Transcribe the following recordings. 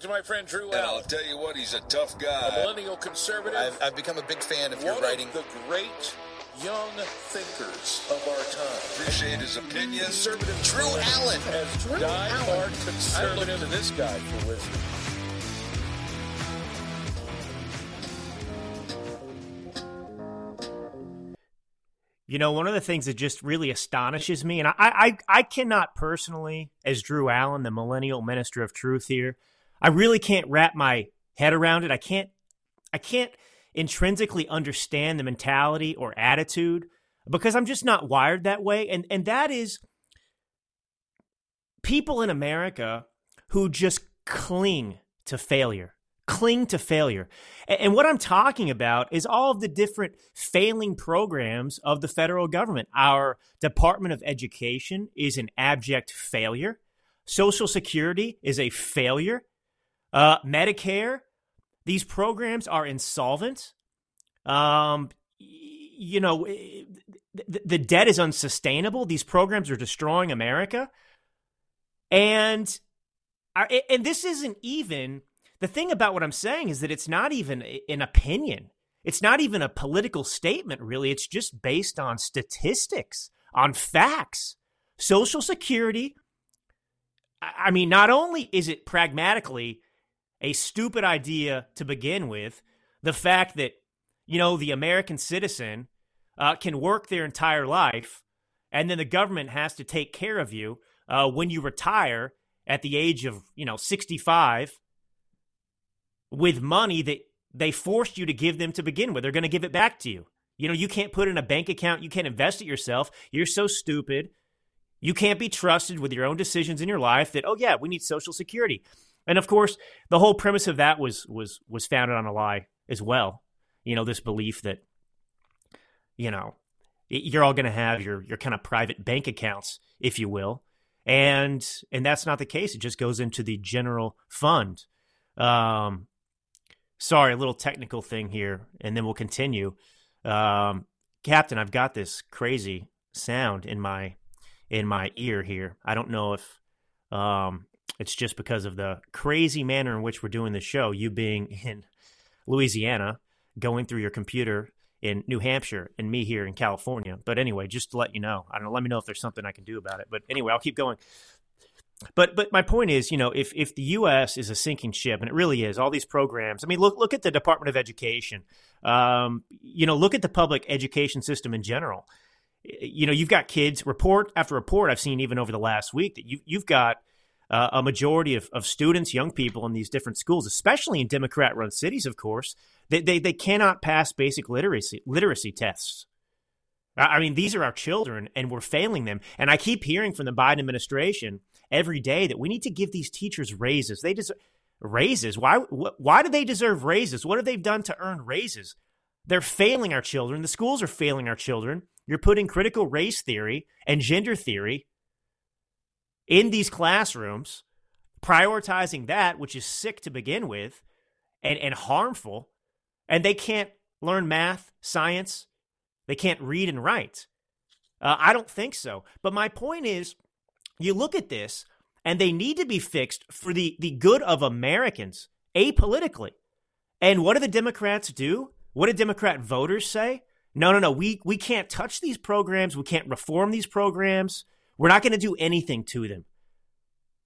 to my friend Drew And I'll tell you what, he's a tough guy. a millennial conservative. I've, I've become a big fan of one your writing. of the great young thinkers of our time. Appreciate his opinion. Conservative Drew Allen. as Drew die-hard Allen. conservative. I look to this guy for wisdom. You know, one of the things that just really astonishes me, and I, I, I cannot personally, as Drew Allen, the millennial minister of truth here, I really can't wrap my head around it. I can't, I can't intrinsically understand the mentality or attitude because I'm just not wired that way. And and that is people in America who just cling to failure, cling to failure. A- And what I'm talking about is all of the different failing programs of the federal government. Our Department of Education is an abject failure. Social Security is a failure. Uh, Medicare, these programs are insolvent. Um, you know, the, debt is unsustainable. These programs are destroying America. And and this isn't even the thing about what I'm saying is that it's not even an opinion. It's not even a political statement, really. It's just based on statistics, on facts. Social Security, I mean, not only is it pragmatically a stupid idea to begin with, the fact that, you know, the American citizen uh, can work their entire life and then the government has to take care of you uh, when you retire at the age of, you know, 65 with money that they forced you to give them to begin with. They're going to give it back to you. You know, you can't put in a bank account, you can't invest it yourself. You're so stupid. You can't be trusted with your own decisions in your life that, oh yeah, we need social security. And of course, the whole premise of that was was was founded on a lie as well. You know, this belief that you know, you're all going to have your your kind of private bank accounts, if you will, and and that's not the case. It just goes into the general fund. Um, sorry, a little technical thing here, and then we'll continue. Um, Captain, I've got this crazy sound in my in my ear here. I don't know if um, it's just because of the crazy manner in which we're doing the show. You being in Louisiana, going through your computer in New Hampshire, and me here in California. But anyway, just to let you know, I don't know. Let me know if there's something I can do about it. But anyway, I'll keep going. But but my point is, you know, if if the U.S. is a sinking ship, and it really is, all these programs. I mean, look look at the Department of Education. Um, you know, look at the public education system in general. You know, you've got kids. Report after report, I've seen even over the last week that you you've got uh, a majority of, of students, young people in these different schools, especially in Democrat-run cities, of course, they, they they cannot pass basic literacy literacy tests. I I mean, these are our children, and we're failing them. And I keep hearing from the Biden administration every day that we need to give these teachers raises. They deserve raises. Why? wh- Why do they deserve raises? What have they done to earn raises? They're failing our children. The schools are failing our children. You're putting critical race theory and gender theory in these classrooms, prioritizing that, which is sick to begin with and, and harmful. And they can't learn math, science. They can't read and write. Uh, I don't think so. But my point is, you look at this, and they need to be fixed for the, the good of Americans, apolitically. And what do the Democrats do? What do Democrat voters say? No, no, no. We we can't touch these programs. We can't reform these programs. We're not going to do anything to them.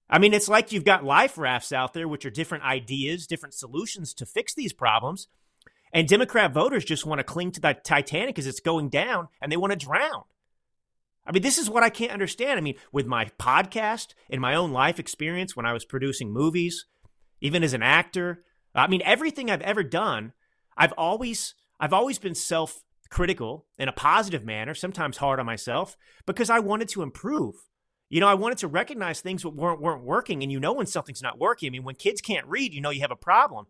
I mean, it's like you've got life rafts out there, which are different ideas, different solutions to fix these problems. And Democrat voters just want to cling to the Titanic as it's going down and they want to drown. I mean, this is what I can't understand. I mean, with my podcast and my own life experience when I was producing movies, even as an actor, I mean, everything I've ever done, I've always I've always been self-critical in a positive manner, sometimes hard on myself, because I wanted to improve. You know, I wanted to recognize things that weren't weren't working, and you know when something's not working. I mean, when kids can't read, you know you have a problem,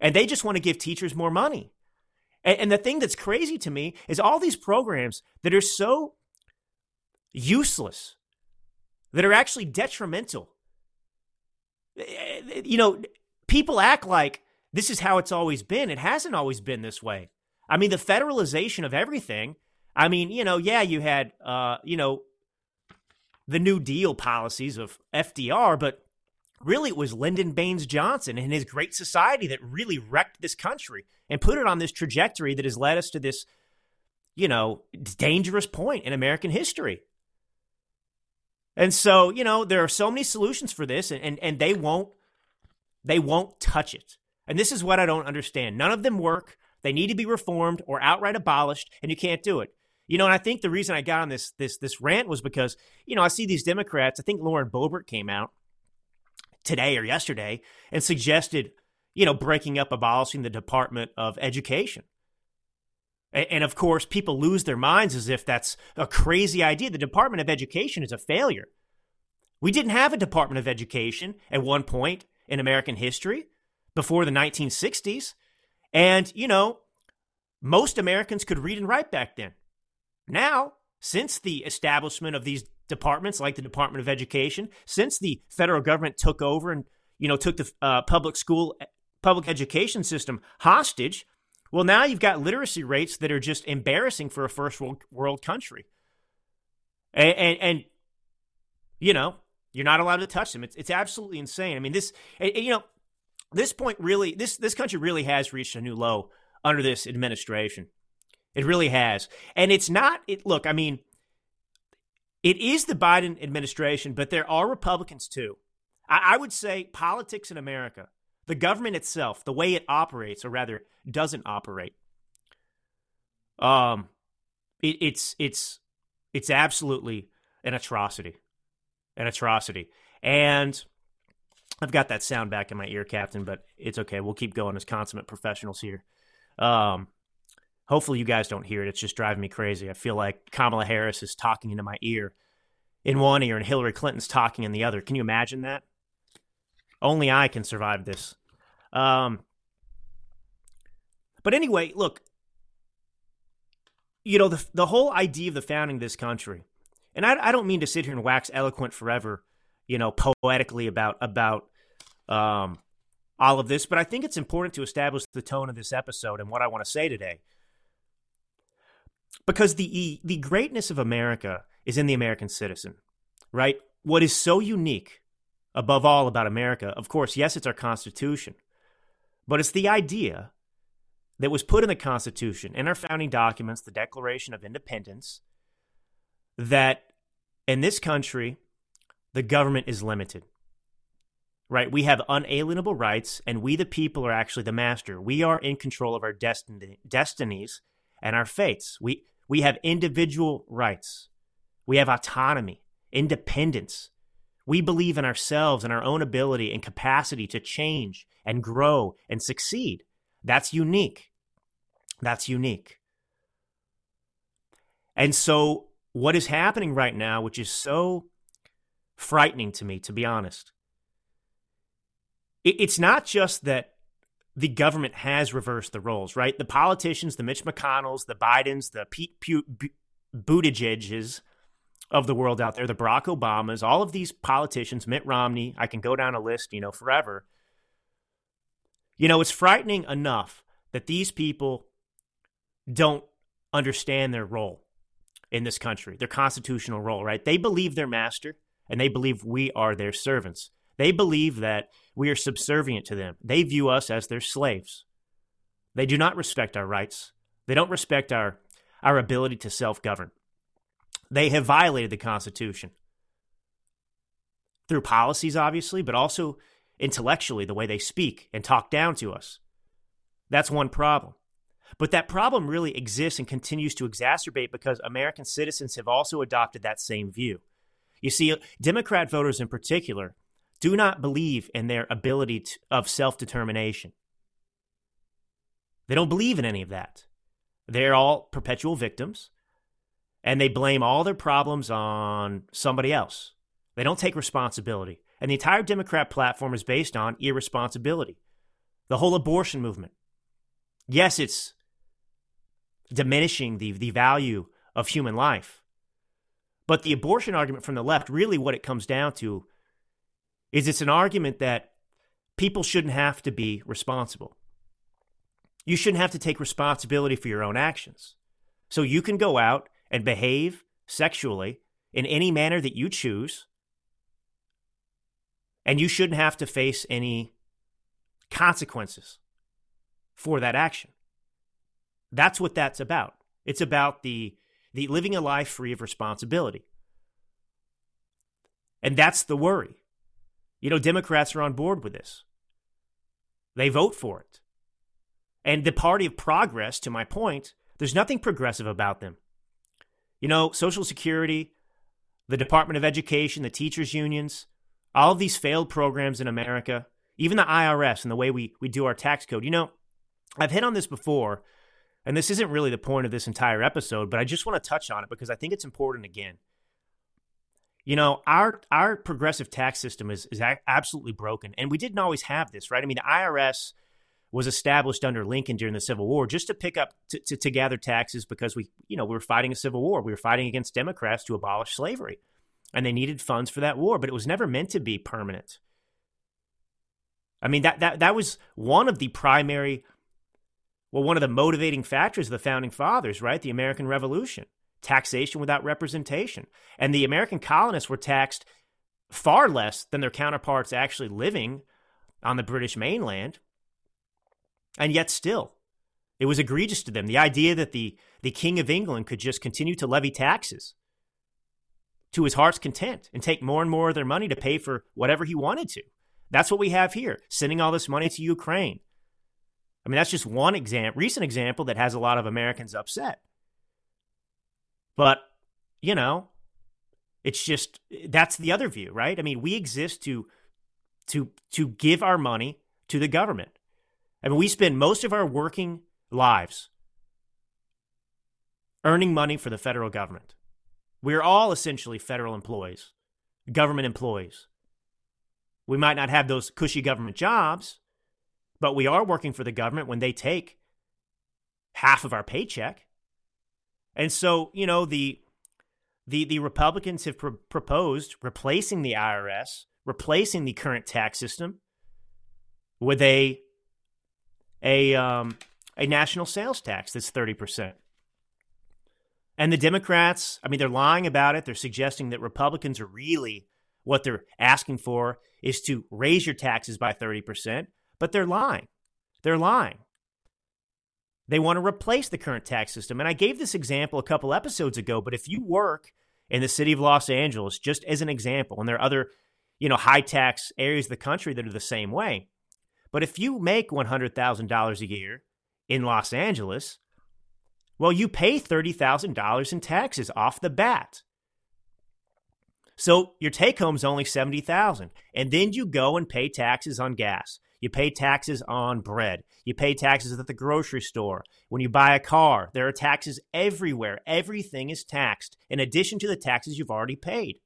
and they just want to give teachers more money. And, and the thing that's crazy to me is all these programs that are so useless, that are actually detrimental. Eh, eh, you know, people act like this is how it's always been. It hasn't always been this way. I mean, the federalization of everything. I mean, you know, yeah, you had, uh, you know, the New Deal policies of FDR, but really it was Lyndon Baines Johnson and his Great Society that really wrecked this country and put it on this trajectory that has led us to this, you know, dangerous point in American history. And so, you know, there are so many solutions for this, and, and, and they won't they won't touch it. And this is what I don't understand. None of them work. They need to be reformed or outright abolished, and you can't do it. You know, and I think the reason I got on this this this rant was because, you know, I see these Democrats, I think Lauren Boebert came out today or yesterday and suggested, you know, breaking up, abolishing the Department of Education. And of course, people lose their minds as if that's a crazy idea. The Department of Education is a failure. We didn't have a Department of Education at one point in American history before the 1960s. And, you know, most Americans could read and write back then. Now, since the establishment of these departments like the Department of Education, since the federal government took over and you know took the uh, public school public education system hostage, well now you've got literacy rates that are just embarrassing for a first world, world country. And, and, and you know you're not allowed to touch them. It's it's absolutely insane. I mean this you know this point really this this country really has reached a new low under this administration. It really has. And it's not it look, I mean it is the Biden administration, but there are Republicans too. I, I would say politics in America, the government itself, the way it operates, or rather doesn't operate, um, it, it's it's it's absolutely an atrocity, an atrocity. And I've got that sound back in my ear, Captain, but it's okay. We'll keep going as consummate professionals here. Um, Hopefully, you guys don't hear it. It's just driving me crazy. I feel like Kamala Harris is talking into my ear in one ear and Hillary Clinton's talking in the other. Can you imagine that? Only I can survive this. Um, but anyway, look, you know, the, the whole idea of the founding of this country, and I, I don't mean to sit here and wax eloquent forever, you know, poetically about, about, um, all of this, but I think it's important to establish the tone of this episode and what I want to say today because the the greatness of America is in the American citizen, right? What is so unique above all about America, of course, yes, it's our Constitution, but it's the idea that was put in the Constitution, in our founding documents, the Declaration of Independence, that in this country, the government is limited. Right? We have unalienable rights, and we, the people, are actually the master. We are in control of our destiny, destinies and our fates. We, we have individual rights. We have autonomy, independence. We believe in ourselves and our own ability and capacity to change and grow and succeed. That's unique. That's unique. And so, what is happening right now, which is so frightening to me, to be honest, it's not just that the government has reversed the roles, right? The politicians, the Mitch McConnells, the Bidens, the Pete Buttigiegs of the world out there, the Barack Obamas, all of these politicians, Mitt Romney, I can go down a list, you know, forever. You know, it's frightening enough that these people don't understand their role in this country, their constitutional role, right? They believe they're master and they believe we are their servants. They believe that we are subservient to them. They view us as their slaves. They do not respect our rights. They don't respect our, our ability to self govern. They have violated the Constitution through policies, obviously, but also intellectually, the way they speak and talk down to us. That's one problem. But that problem really exists and continues to exacerbate because American citizens have also adopted that same view. You see, Democrat voters in particular do not believe in their ability to, of self determination. They don't believe in any of that. They're all perpetual victims, and they blame all their problems on somebody else. They don't take responsibility. And the entire Democrat platform is based on irresponsibility. The whole abortion movement. Yes, it's diminishing the, the value of human life. But the abortion argument from the left, really what it comes down to is it's an argument that people shouldn't have to be responsible. You shouldn't have to take responsibility for your own actions. So you can go out and behave sexually in any manner that you choose. And you shouldn't have to face any consequences for that action. That's what that's about. It's about the, the living a life free of responsibility. And that's the worry. You know, Democrats are on board with this. They vote for it. And the party of progress, to my point, there's nothing progressive about them. You know, Social Security, the Department of Education, the teachers' unions, all of these failed programs in America, even the IRS and the way we, we do our tax code. You know, I've hit on this before, and this isn't really the point of this entire episode, but I just want to touch on it because I think it's important again. You know, our our progressive tax system is is absolutely broken, and we didn't always have this, right? I mean, the IRS was established under Lincoln during the Civil War just to pick up to, to, to, gather taxes because we, you know, we were fighting a civil war. We were fighting against Democrats to abolish slavery, and they needed funds for that war, but it was never meant to be permanent. I mean that that that was one of the primary, well, one of the motivating factors of the founding fathers, right? The American Revolution, taxation without representation, and the American colonists were taxed far less than their counterparts actually living on the British mainland and yet, still, it was egregious to them. The idea that the, the King of England could just continue to levy taxes to his heart's content and take more and more of their money to pay for whatever he wanted to. That's what we have here, sending all this money to Ukraine. I mean, that's just one example, recent example that has a lot of Americans upset. But, you know, it's just that's the other view, right? I mean, we exist to to to give our money to the government. I mean, we spend most of our working lives earning money for the federal government. We're all essentially federal employees, government employees. We might not have those cushy government jobs, but we are working for the government when they take half of our paycheck. And so, you know, the the the Republicans have pr- proposed replacing the IRS, replacing the current tax system with a a um, a national sales tax that's 30%. And the Democrats, I mean, they're lying about it. They're suggesting that Republicans are really what they're asking for is to raise your taxes by 30%, but they're lying. They're lying. They want to replace the current tax system. And I gave this example a couple episodes ago, but if you work in the city of Los Angeles, just as an example, and there are other, you know, high tax areas of the country that are the same way, but if you make $100,000 a year in Los Angeles, well, you pay $30,000 in taxes off the bat. So your take home is only 70,000 and then you go and pay taxes on gas. You pay taxes on bread. You pay taxes at the grocery store. When you buy a car, there are taxes everywhere. Everything is taxed in addition to the taxes you've already paid.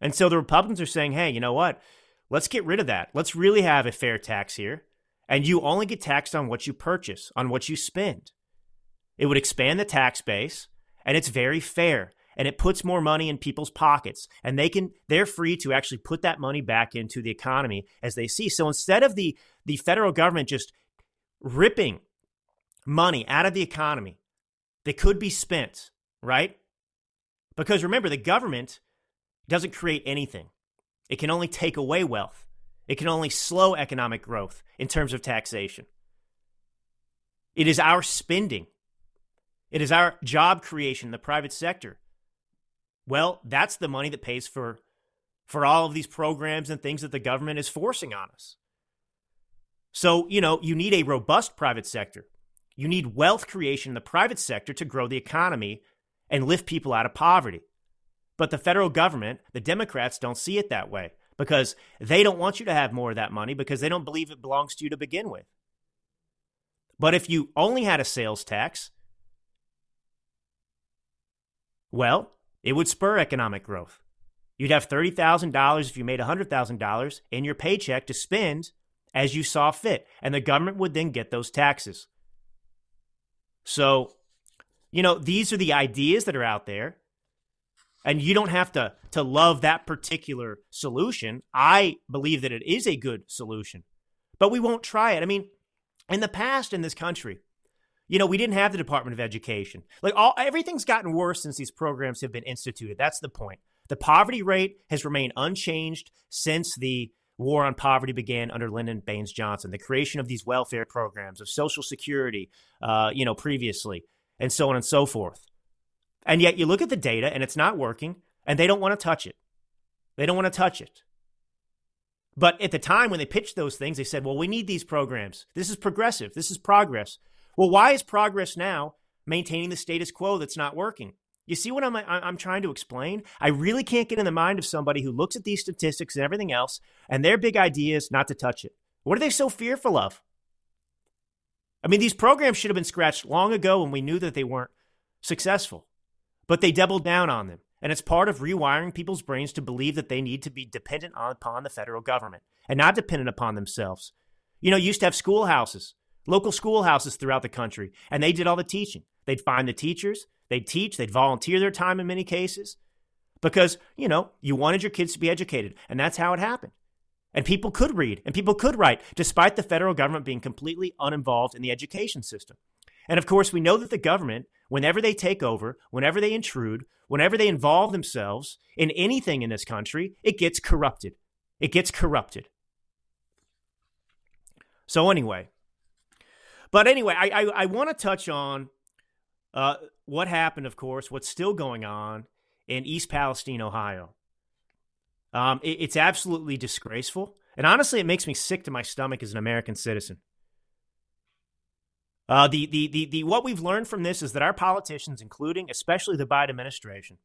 And so the Republicans are saying, hey, you know what? Let's get rid of that. Let's really have a fair tax here. And you only get taxed on what you purchase, on what you spend. It would expand the tax base, and it's very fair. And it puts more money in people's pockets. And they can they're free to actually put that money back into the economy as they see. So instead of the the federal government just ripping money out of the economy that could be spent, right? Because remember, the government doesn't create anything. It can only take away wealth. It can only slow economic growth in terms of taxation. It is our spending. It is our job creation in the private sector. Well, that's the money that pays for for all of these programs and things that the government is forcing on us. So, you know, you need a robust private sector. You need wealth creation in the private sector to grow the economy and lift people out of poverty. But the federal government, the Democrats, don't see it that way because they don't want you to have more of that money because they don't believe it belongs to you to begin with. But if you only had a sales tax, well, it would spur economic growth. You'd have $30,000 if you made $100,000 in your paycheck to spend as you saw fit, and the government would then get those taxes. So, you know, these are the ideas that are out there and you don't have to to love that particular solution. I believe that it is a good solution, but we won't try it. I mean, in the past in this country, you know, we didn't have the Department of Education. Like all everything's gotten worse since these programs have been instituted. That's the point. The poverty rate has remained unchanged since the war on poverty began under Lyndon Baines Johnson. The creation of these welfare programs, of Social Security, uh, you know, previously, and so on and so forth. And yet you look at the data and it's not working, and they don't want to touch it. They don't want to touch it. But at the time when they pitched those things, they said, well, we need these programs. This is progressive. This is progress. Well, why is progress now maintaining the status quo that's not working? You see what I'm, I'm trying to explain? I really can't get in the mind of somebody who looks at these statistics and everything else, and their big idea is not to touch it. What are they so fearful of? I mean, these programs should have been scratched long ago when we knew that they weren't successful, but they doubled down on them. And it's part of rewiring people's brains to believe that they need to be dependent upon the federal government and not dependent upon themselves. You know, used to have schoolhouses, local schoolhouses throughout the country, and they did all the teaching. They'd find the teachers, they'd teach, they'd volunteer their time in many cases because, you know, you wanted your kids to be educated. And that's how it happened. And people could read and people could write, despite the federal government being completely uninvolved in the education system. And of course, we know that the government, whenever they take over, whenever they intrude, whenever they involve themselves in anything in this country, it gets corrupted. It gets corrupted. So, anyway, but anyway, I, I, I want to touch on uh, what happened, of course, what's still going on in East Palestine, Ohio. Um, it, it's absolutely disgraceful. And honestly, it makes me sick to my stomach as an American citizen. Uh, the, the, the, the, what we've learned from this is that our politicians, including especially the Biden administration,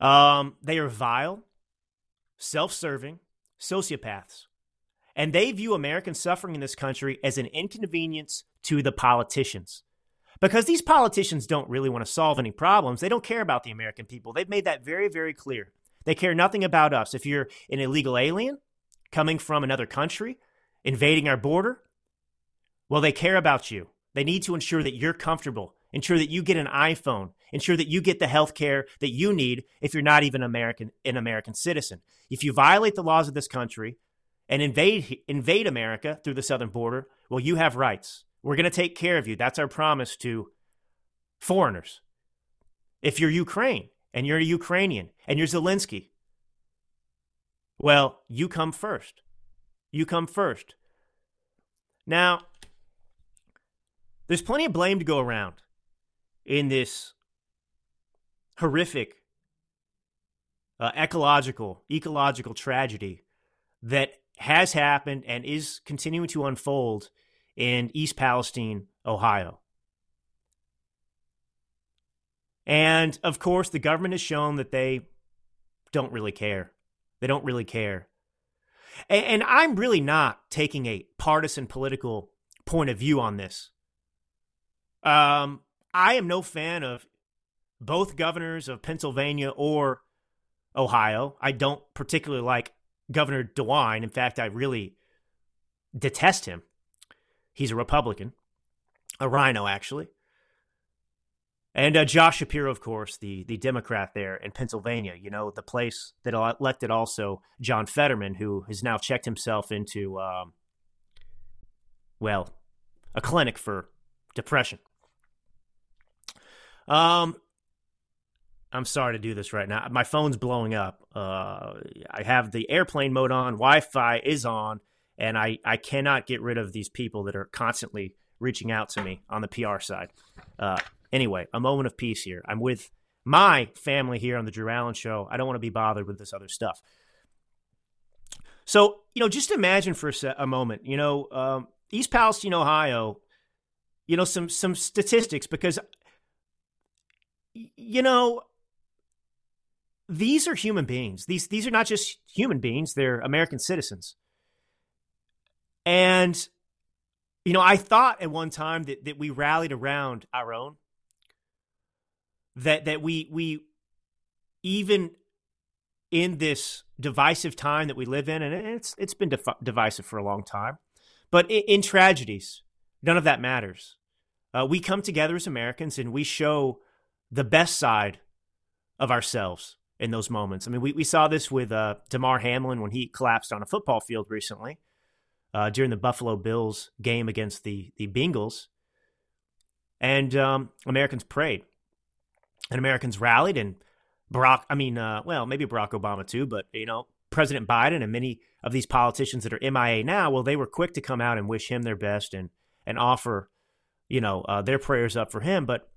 um, they are vile, self serving sociopaths. And they view American suffering in this country as an inconvenience to the politicians. Because these politicians don't really want to solve any problems. They don't care about the American people. They've made that very, very clear. They care nothing about us. If you're an illegal alien coming from another country, invading our border, well, they care about you. They need to ensure that you're comfortable, ensure that you get an iPhone, ensure that you get the health care that you need if you're not even American, an American citizen. If you violate the laws of this country and invade, invade America through the southern border, well, you have rights. We're going to take care of you. That's our promise to foreigners. If you're Ukraine and you're a Ukrainian and you're Zelensky, well, you come first. You come first. Now, there's plenty of blame to go around in this horrific uh, ecological ecological tragedy that has happened and is continuing to unfold in East Palestine, Ohio. And of course, the government has shown that they don't really care. They don't really care. And, and I'm really not taking a partisan political point of view on this. Um, I am no fan of both governors of Pennsylvania or Ohio. I don't particularly like Governor DeWine. In fact, I really detest him. He's a Republican, a RINO, actually. And uh, Josh Shapiro, of course, the, the Democrat there in Pennsylvania, you know, the place that elected also John Fetterman, who has now checked himself into, um, well, a clinic for depression. Um, I'm sorry to do this right now. My phone's blowing up. Uh, I have the airplane mode on, Wi Fi is on, and I, I cannot get rid of these people that are constantly reaching out to me on the PR side. Uh, anyway, a moment of peace here. I'm with my family here on the Drew Allen Show. I don't want to be bothered with this other stuff. So, you know, just imagine for a, se- a moment, you know, um, East Palestine, Ohio, you know, some some statistics because you know, these are human beings. These these are not just human beings, they're American citizens. And you know, I thought at one time that, that we rallied around our own. That that we we even in this divisive time that we live in, and it's it's been divisive for a long time, but in, in tragedies, none of that matters. Uh, we come together as Americans and we show the best side of ourselves in those moments. I mean, we, we saw this with uh, Damar Hamlin when he collapsed on a football field recently uh, during the Buffalo Bills game against the, the Bengals. And um, Americans prayed and Americans rallied. And Barack, I mean, uh, well, maybe Barack Obama too, but you know, President Biden and many of these politicians that are MIA now, well, they were quick to come out and wish him their best and and offer, you know, uh, their prayers up for him. But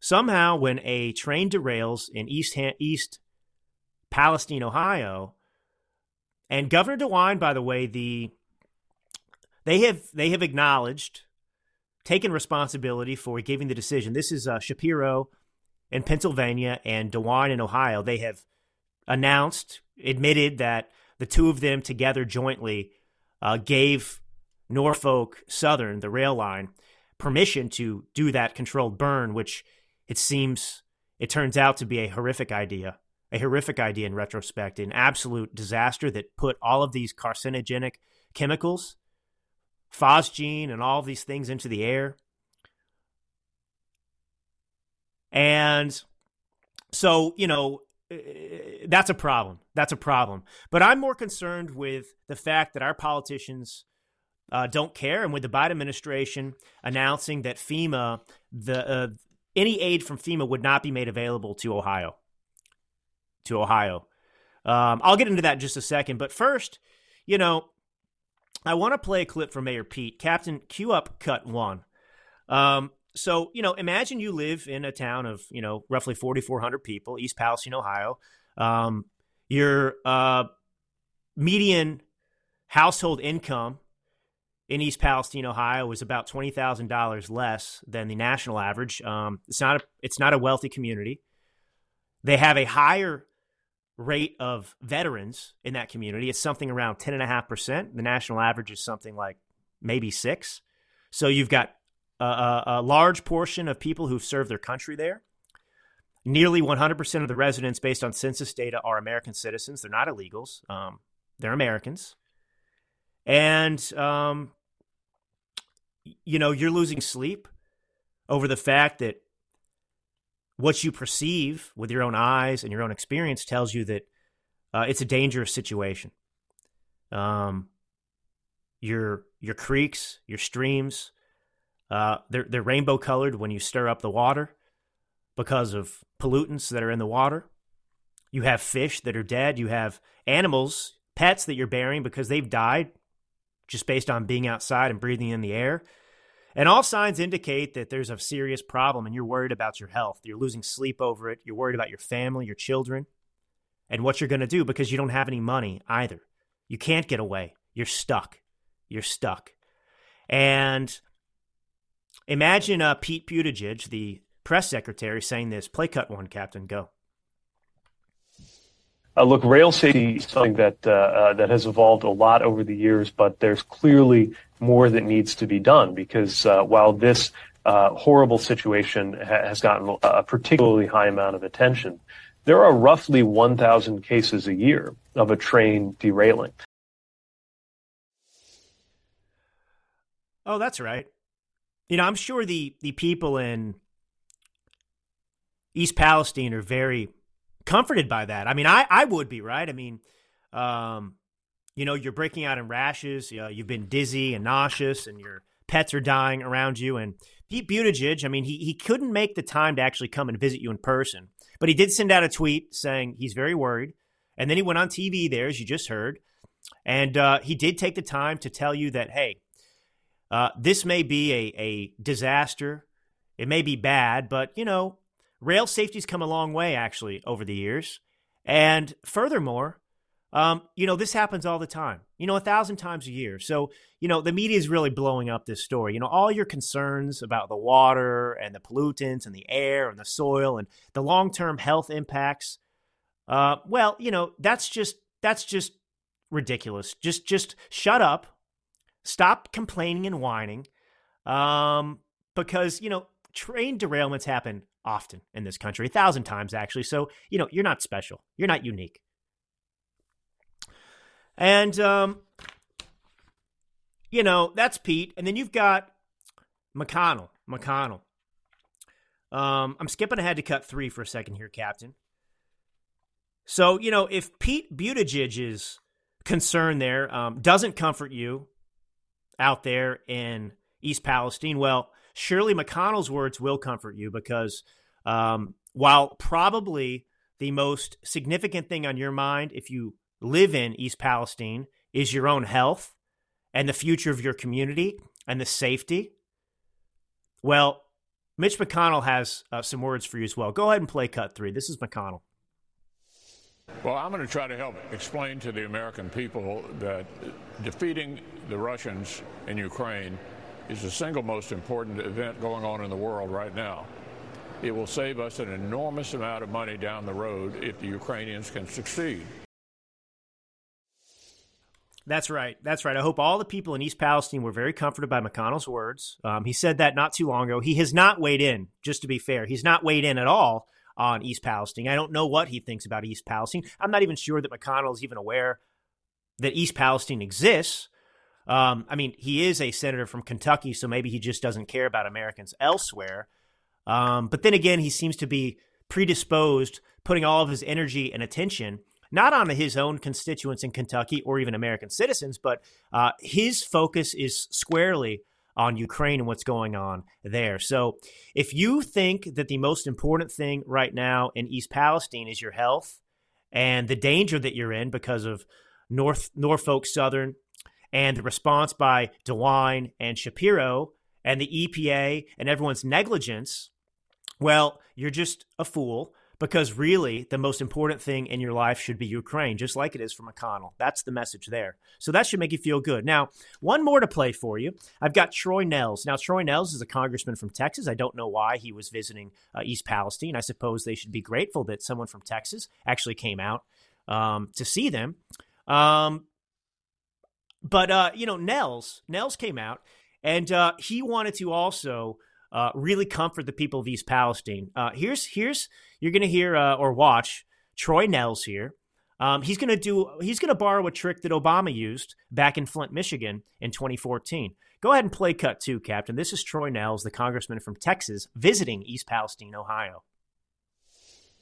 somehow, when a train derails in East East Palestine, Ohio, and Governor DeWine, by the way, the they have they have acknowledged, taken responsibility for giving the decision. This is uh, Shapiro in Pennsylvania and DeWine in Ohio. They have announced, admitted that the two of them together jointly uh, gave Norfolk Southern, the rail line, permission to do that controlled burn, which it seems it turns out to be a horrific idea, a horrific idea in retrospect, an absolute disaster that put all of these carcinogenic chemicals, phosgene, and all these things into the air. And so, you know, eh, that's a problem. That's a problem. But I'm more concerned with the fact that our politicians uh, don't care, and with the Biden administration announcing that FEMA, the uh, any aid from FEMA would not be made available to Ohio. To Ohio, um, I'll get into that in just a second. But first, you know, I want to play a clip from Mayor Pete. Captain, cue up cut one. Um, so, you know, imagine you live in a town of, you know, roughly 4,400 people, East Palestine, Ohio. Um, your uh, median household income in East Palestine, Ohio, is about twenty thousand dollars less than the national average. Um, it's not a it's not a wealthy community. They have a higher rate of veterans in that community. It's something around ten and a half percent. The national average is something like maybe six. So you've got a, a large portion of people who've served their country there. Nearly 100% of the residents, based on census data, are American citizens. They're not illegals. Um, they're Americans. And, um, you know, you're losing sleep over the fact that what you perceive with your own eyes and your own experience tells you that uh, it's a dangerous situation. Um, your your creeks, your streams, uh, they're they're rainbow colored when you stir up the water because of pollutants that are in the water. You have fish that are dead. You have animals, pets that you're burying because they've died just based on being outside and breathing in the air. And all signs indicate that there's a serious problem and you're worried about your health. You're losing sleep over it. You're worried about your family, your children, and what you're going to do because you don't have any money either. You can't get away. You're stuck. You're stuck. And Imagine uh, Pete Buttigieg, the press secretary, saying this. Play cut one, Captain. Go. Uh, look, rail safety is something that uh, uh, that has evolved a lot over the years, but there's clearly more that needs to be done because uh, while this uh, horrible situation ha- has gotten a particularly high amount of attention, there are roughly 1,000 cases a year of a train derailing. Oh, that's right you know, I'm sure the the people in East Palestine are very comforted by that. I mean, I I would be right. I mean, um, you know, you're breaking out in rashes. You know, you've been dizzy and nauseous, and your pets are dying around you. And Pete Buttigieg, I mean, he he couldn't make the time to actually come and visit you in person, but he did send out a tweet saying he's very worried. And then he went on TV there, as you just heard, and uh, he did take the time to tell you that, hey, uh, this may be a, a disaster. It may be bad, but, you know, rail safety's come a long way, actually, over the years. And furthermore, um, you know, this happens all the time, you know, a thousand times a year. So, you know, the media is really blowing up this story. You know, all your concerns about the water and the pollutants and the air and the soil and the long term health impacts. Uh, well, you know, that's just, that's just ridiculous. Just, just shut up Stop complaining and whining. Um, because, you know, train derailments happen often in this country, a thousand times actually. So, you know, you're not special. You're not unique. And, um, you know, that's Pete. And then you've got McConnell. McConnell. Um, I'm skipping ahead to cut three for a second here, Captain. So, you know, if Pete Buttigieg's concern there um, doesn't comfort you, out there in East Palestine? Well, surely McConnell's words will comfort you because um, while probably the most significant thing on your mind if you live in East Palestine is your own health and the future of your community and the safety, well, Mitch McConnell has uh, some words for you as well. Go ahead and play cut three. This is McConnell. Well, I'm going to try to help explain to the American people that defeating the Russians in Ukraine is the single most important event going on in the world right now. It will save us an enormous amount of money down the road if the Ukrainians can succeed. That's right. That's right. I hope all the people in East Palestine were very comforted by McConnell's words. Um, he said that not too long ago. He has not weighed in, just to be fair. He's not weighed in at all on East Palestine. I don't know what he thinks about East Palestine. I'm not even sure that McConnell is even aware that East Palestine exists. Um, I mean, he is a senator from Kentucky, so maybe he just doesn't care about Americans elsewhere. Um, but then again, he seems to be predisposed, putting all of his energy and attention not on his own constituents in Kentucky or even American citizens, but uh, his focus is squarely on Ukraine and what's going on there. So if you think that the most important thing right now in East Palestine is your health and the danger that you're in because of North Norfolk Southern and the response by DeWine and Shapiro and the EPA and everyone's negligence, well, you're just a fool because really the most important thing in your life should be Ukraine, just like it is for McConnell. That's the message there. So that should make you feel good. Now, one more to play for you. I've got Troy Nehls. Now, Troy Nehls is a congressman from Texas. I don't know why he was visiting uh, East Palestine. I suppose they should be grateful that someone from Texas actually came out um, to see them. Um, but uh, you know, Nehls, Nehls came out, and uh, he wanted to also uh, really comfort the people of East Palestine. Uh, here's here's you're going to hear uh, or watch Troy Nehls here. Um, he's going to do he's going to borrow a trick that Obama used back in Flint, Michigan in 2014. Go ahead and play cut two, Captain. This is Troy Nehls, the congressman from Texas, visiting East Palestine, Ohio.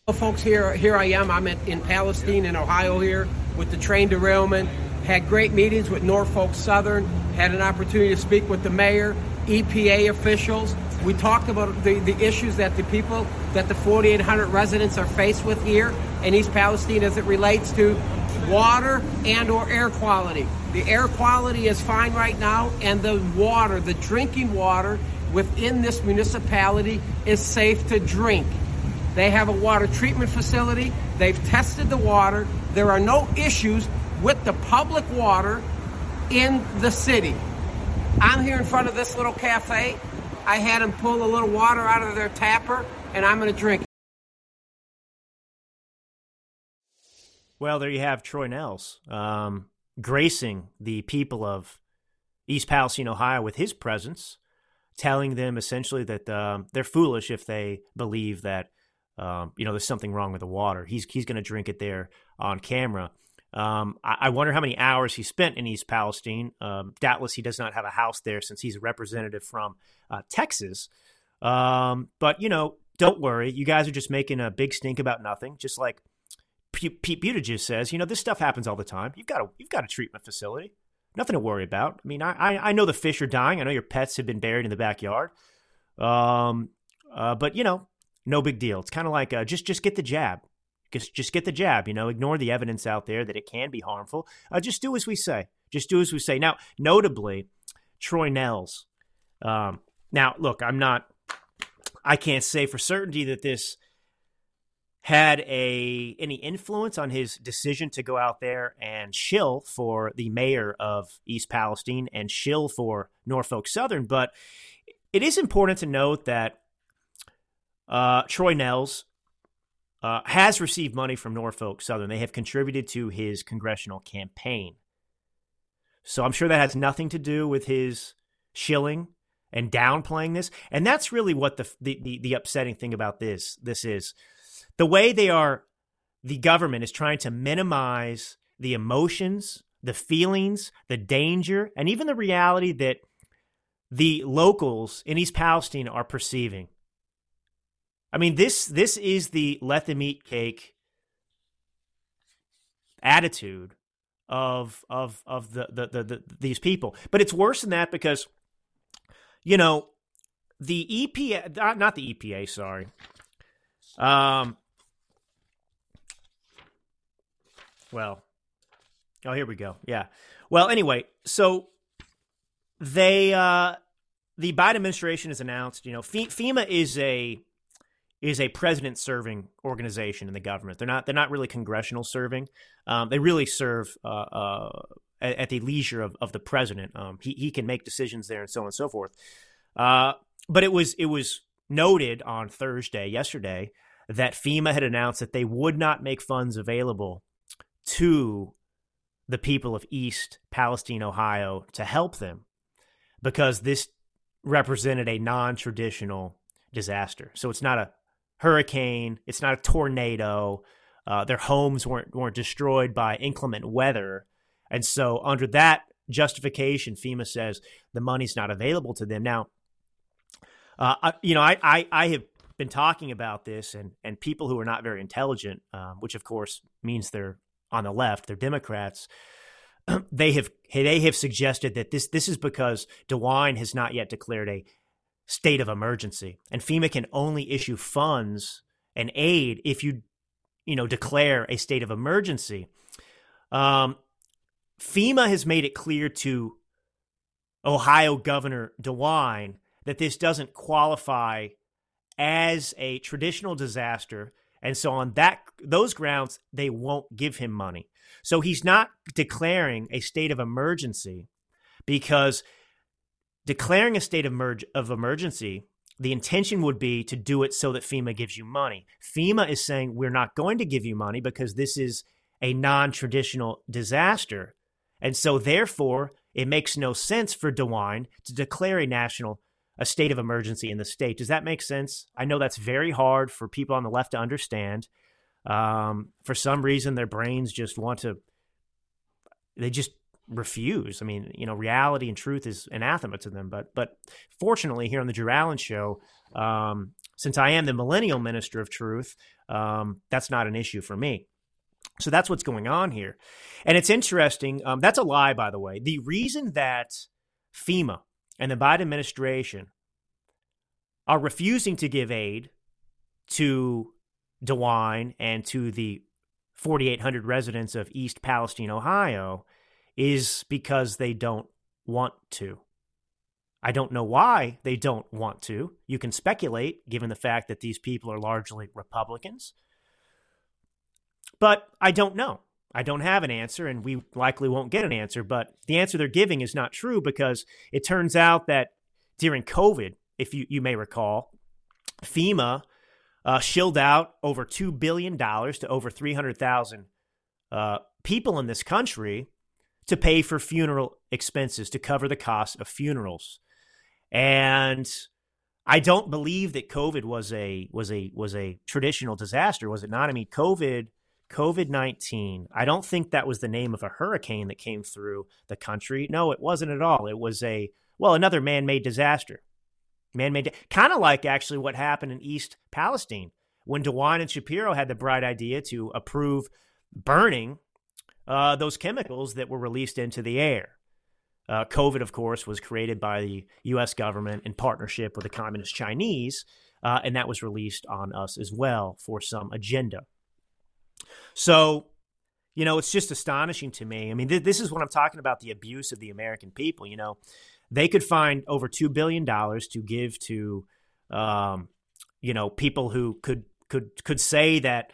Well, folks, here here I am. I'm at, in Palestine, in Ohio, here with the train derailment. Had great meetings with Norfolk Southern. Had an opportunity to speak with the mayor, EPA officials, we talked about the, the issues that the people, that the 4,800 residents are faced with here in East Palestine as it relates to water and or air quality. The air quality is fine right now, and the water, the drinking water within this municipality is safe to drink. They have a water treatment facility. They've tested the water. There are no issues with the public water in the city. I'm here in front of this little cafe. I had them pull a little water out of their tapper, and I'm going to drink. It. Well, there you have Troy Nehls um, gracing the people of East Palestine, Ohio, with his presence, telling them essentially that um, they're foolish if they believe that um, you know there's something wrong with the water. He's he's going to drink it there on camera. Um, I, I, wonder how many hours he spent in East Palestine. Um, doubtless, he does not have a house there since he's a representative from uh, Texas. Um, but you know, don't worry. You guys are just making a big stink about nothing. Just like Pete Buttigieg says, you know, this stuff happens all the time. You've got a you've got a treatment facility. Nothing to worry about. I mean, I I know the fish are dying. I know your pets have been buried in the backyard. Um, uh, but you know, no big deal. It's kind of like uh, just just get the jab. Just, just get the jab, you know, ignore the evidence out there that it can be harmful. Uh, just do as we say. Just do as we say. Now, notably, Troy Nehls. Um, now, look, I'm not, I can't say for certainty that this had a any influence on his decision to go out there and shill for the mayor of East Palestine and shill for Norfolk Southern, but it is important to note that uh, Troy Nehls uh, has received money from Norfolk Southern. They have contributed to his congressional campaign. So I'm sure that has nothing to do with his shilling and downplaying this. And that's really what the, the, the, the upsetting thing about this this is. The way they are, the government is trying to minimize the emotions, the feelings, the danger, and even the reality that the locals in East Palestine are perceiving. I mean, this this is the let them eat cake attitude of of of the, the the, the these people. But it's worse than that because you know the EPA not the EPA, sorry. Um well, oh, here we go. Yeah. Well, anyway, so they, uh, the Biden administration has announced, you know, FEMA is a is a president serving organization in the government. They're not they're not really congressional serving. Um, they really serve uh, uh, at, at, the leisure of, of the president. Um, he he can make decisions there and so on and so forth. Uh, but it was it was noted on Thursday, yesterday, that FEMA had announced that they would not make funds available to the people of East Palestine, Ohio, to help them because this represented a non-traditional disaster. So it's not a hurricane. It's not a tornado. Uh, their homes weren't weren't destroyed by inclement weather, and so under that justification, FEMA says the money's not available to them. Now, uh, you know, I, I, I have been talking about this, and and people who are not very intelligent, um, which of course means they're on the left, they're Democrats. They have they have suggested that this this is because DeWine has not yet declared a state of emergency, and FEMA can only issue funds and aid if you, you know, declare a state of emergency. Um, FEMA has made it clear to Ohio Governor DeWine that this doesn't qualify as a traditional disaster, and so on that those grounds they won't give him money. So he's not declaring a state of emergency because declaring a state of, of emergency, the intention would be to do it so that FEMA gives you money. FEMA is saying we're not going to give you money because this is a non traditional disaster. And so, therefore, it makes no sense for DeWine to declare a national a state of emergency in the state. Does that make sense? I know that's very hard for people on the left to understand. Um, for some reason, their brains just want to, they just refuse. I mean, you know, reality and truth is anathema to them. But but fortunately, here on the Drew Allen Show, um, since I am the millennial minister of truth, um, that's not an issue for me. So that's what's going on here, and it's interesting. Um, that's a lie, by the way. The reason that FEMA and the Biden administration are refusing to give aid to DeWine and to the 4,800 residents of East Palestine, Ohio, is because they don't want to. I don't know why they don't want to. You can speculate, given the fact that these people are largely Republicans. But I don't know. I don't have an answer, and we likely won't get an answer. But the answer they're giving is not true because it turns out that during COVID, if you, you may recall, FEMA uh, shilled out over $2 billion to over 300,000 uh, people in this country to pay for funeral expenses, to cover the cost of funerals. And I don't believe that COVID was a was a was a traditional disaster, was it not? I mean, COVID COVID 19. I don't think that was the name of a hurricane that came through the country. No, it wasn't at all. It was a, well, another man made disaster. Man made, kind of like actually what happened in East Palestine when DeWine and Shapiro had the bright idea to approve burning uh, those chemicals that were released into the air. Uh, COVID, of course, was created by the U.S. government in partnership with the Communist Chinese, uh, and that was released on us as well for some agenda. So, you know, it's just astonishing to me. I mean, th- this is what I'm talking about the abuse of the American people. You know, they could find over $2 billion to give to, um, you know, people who could, could, could say that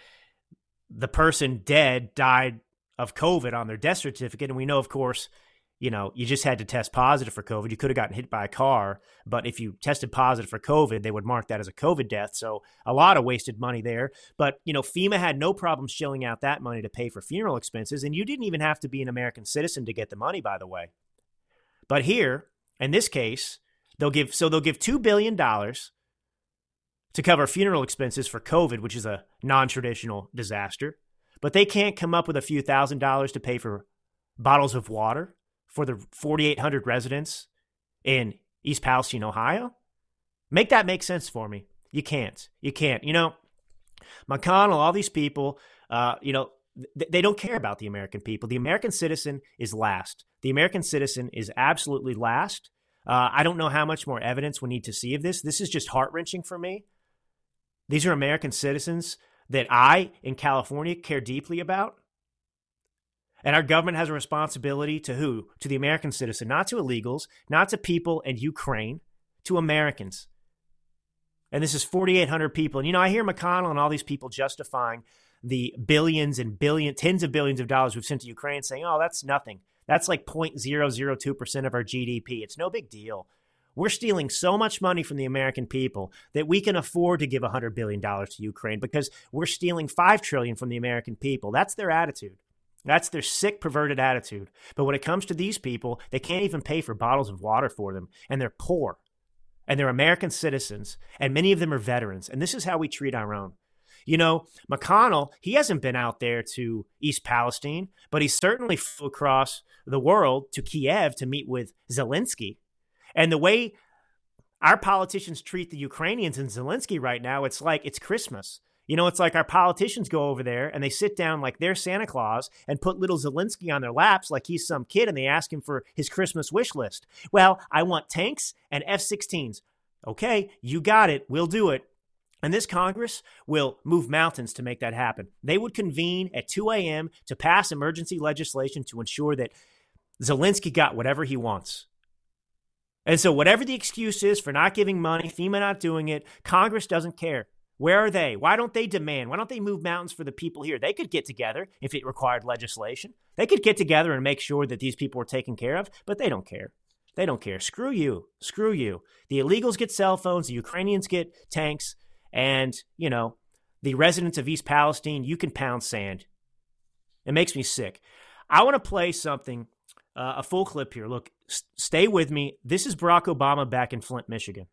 the person dead died of COVID on their death certificate. And we know, of course, you know, you just had to test positive for COVID. You could have gotten hit by a car, but if you tested positive for COVID, they would mark that as a COVID death. So a lot of wasted money there. But, you know, FEMA had no problem shilling out that money to pay for funeral expenses. And you didn't even have to be an American citizen to get the money, by the way. But here, in this case, they'll give, so they'll give $2 billion to cover funeral expenses for COVID, which is a non traditional disaster but they can't come up with a few thousand dollars to pay for bottles of water for the 4,800 residents in East Palestine, Ohio? Make that make sense for me. You can't. You can't. You know, McConnell, all these people, uh, you know, th- they don't care about the American people. The American citizen is last. The American citizen is absolutely last. Uh, I don't know how much more evidence we need to see of this. This is just heart wrenching for me. These are American citizens that I in California care deeply about. And our government has a responsibility to who? To the American citizen, not to illegals, not to people in Ukraine, to Americans. And this is 4,800 people. And, you know, I hear McConnell and all these people justifying the billions and billion, tens of billions of dollars we've sent to Ukraine saying, oh, that's nothing. That's like 0.002% of our GDP. It's no big deal. We're stealing so much money from the American people that we can afford to give $100 billion to Ukraine because we're stealing 5 trillion from the American people. That's their attitude. That's their sick, perverted attitude. But when it comes to these people, they can't even pay for bottles of water for them, and they're poor. And they're American citizens, and many of them are veterans. And this is how we treat our own. You know, McConnell, he hasn't been out there to East Palestine, but he certainly flew across the world to Kiev to meet with Zelensky. And the way our politicians treat the Ukrainians and Zelensky right now, it's like it's Christmas. You know, it's like our politicians go over there and they sit down like they're Santa Claus and put little Zelensky on their laps like he's some kid and they ask him for his Christmas wish list. Well, I want tanks and F 16s. Okay, you got it. We'll do it. And this Congress will move mountains to make that happen. They would convene at 2 a.m. to pass emergency legislation to ensure that Zelensky got whatever he wants. And so, whatever the excuse is for not giving money, FEMA not doing it, Congress doesn't care. Where are they? Why don't they demand? Why don't they move mountains for the people here? They could get together if it required legislation. They could get together and make sure that these people were taken care of, but they don't care. They don't care. Screw you. Screw you. The illegals get cell phones, the Ukrainians get tanks, and, you know, the residents of East Palestine, you can pound sand. It makes me sick. I want to play something, uh, a full clip here. Look, stay with me. This is Barack Obama back in Flint, Michigan.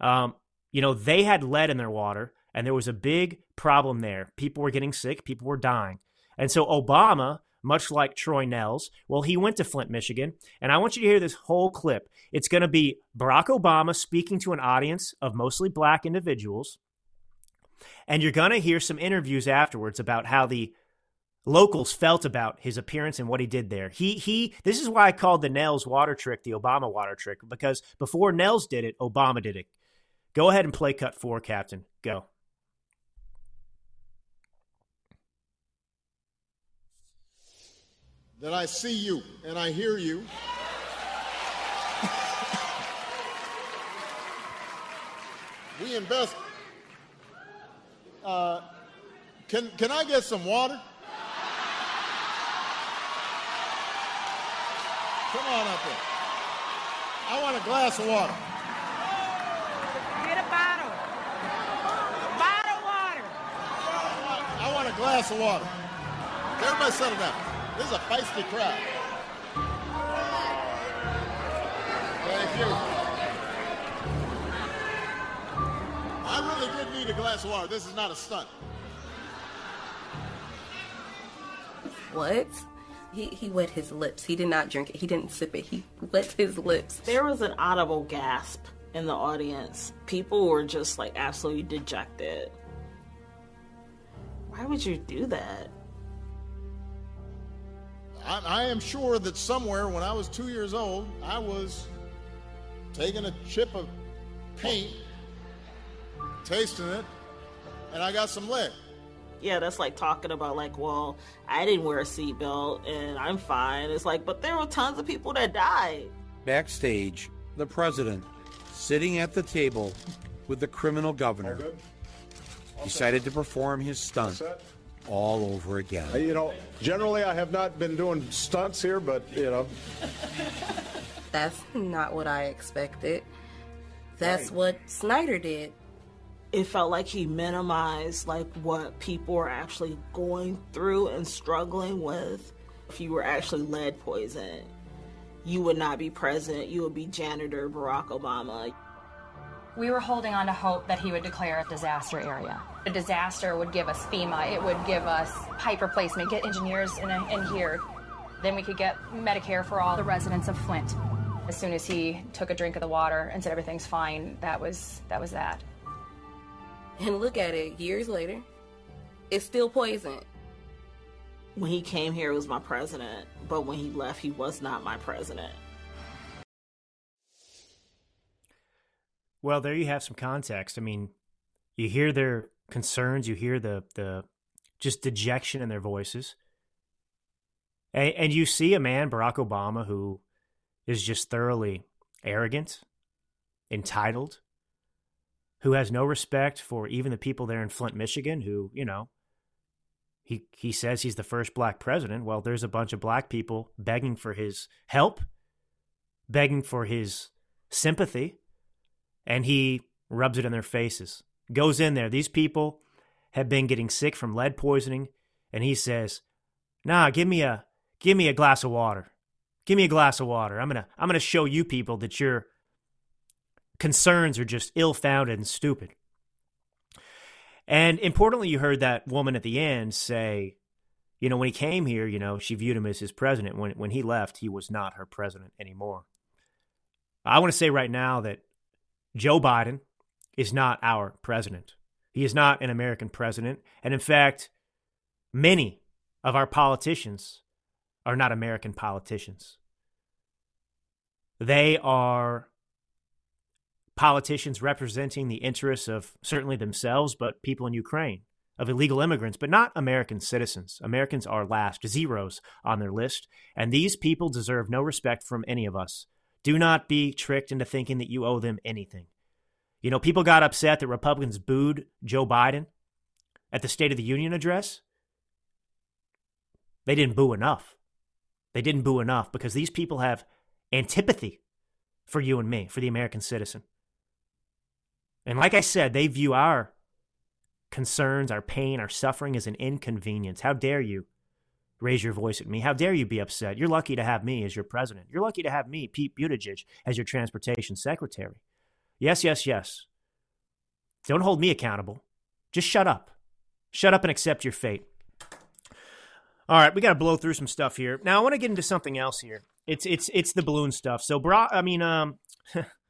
Um, you know, they had lead in their water, and there was a big problem there. People were getting sick, people were dying. And so Obama, much like Troy Nehls, well, he went to Flint, Michigan. And I want you to hear this whole clip. It's going to be Barack Obama speaking to an audience of mostly black individuals. And you're going to hear some interviews afterwards about how the locals felt about his appearance and what he did there. He he this is why I called the Nehls water trick the Obama water trick because before Nehls did it, Obama did it. Go ahead and play cut four, Captain. Go. That I see you and I hear you. we invest. Uh, can can I get some water? Come on up here. I want a glass of water. Get a bottle. Bottle water. I want a glass of water. Everybody settle down. This is a feisty crowd. Thank you. I really did need a glass of water. This is not a stunt. What? He, he wet his lips. He did not drink it. He didn't sip it. He wet his lips. There was an audible gasp in the audience. People were just like absolutely dejected. Why would you do that? I, I am sure that somewhere when I was two years old, I was taking a chip of paint, tasting it, and I got some lead. Yeah, that's like talking about like, well, I didn't wear a seatbelt and I'm fine. It's like, but there were tons of people that died. Backstage, the president, sitting at the table with the criminal governor, decided to perform his stunt all over again. You know, generally I have not been doing stunts here, but you know. That's not what I expected. That's what Snyder did. It felt like he minimized like what people were actually going through and struggling with. If you were actually lead poisoned, you would not be president. You would be janitor Barack Obama. We were holding on to hope that he would declare a disaster area. A disaster would give us FEMA, it would give us pipe replacement, get engineers in, in here. Then we could get Medicare for all the residents of Flint. As soon as he took a drink of the water and said everything's fine, that was that was that. And look at it, years later, it's still poison. When he came here, it was my president, but when he left, he was not my president. Well, there you have some context. I mean, you hear their concerns, you hear the the just dejection in their voices. And, and you see a man, Barack Obama, who is just thoroughly arrogant, entitled, who has no respect for even the people there in Flint, Michigan, who, you know, he he says he's the first black president. Well, there's a bunch of black people begging for his help, begging for his sympathy, and he rubs it in their faces. Goes in there. These people have been getting sick from lead poisoning, and he says, "Nah, give me a give me a glass of water. Give me a glass of water. I'm gonna I'm gonna show you people that your concerns are just ill-founded and stupid." And importantly, you heard that woman at the end say, you know, when he came here, you know, she viewed him as his president. When when he left, he was not her president anymore. I want to say right now that Joe Biden is not our president. He is not an American president. And in fact, many of our politicians are not American politicians. They are politicians representing the interests of certainly themselves, but people in Ukraine, of illegal immigrants, but not American citizens. Americans are last, zeros on their list, and these people deserve no respect from any of us. Do not be tricked into thinking that you owe them anything. You know, people got upset that Republicans booed Joe Biden at the State of the Union address. They didn't boo enough. They didn't boo enough because these people have antipathy for you and me, for the American citizen. And like I said, they view our concerns, our pain, our suffering as an inconvenience. How dare you raise your voice at me? How dare you be upset? You're lucky to have me as your president. You're lucky to have me, Pete Buttigieg, as your transportation secretary. Yes, yes, yes. Don't hold me accountable. Just shut up. Shut up and accept your fate. All right, we got to blow through some stuff here. Now I want to get into something else here. It's it's it's the balloon stuff. So, bro, I mean, um,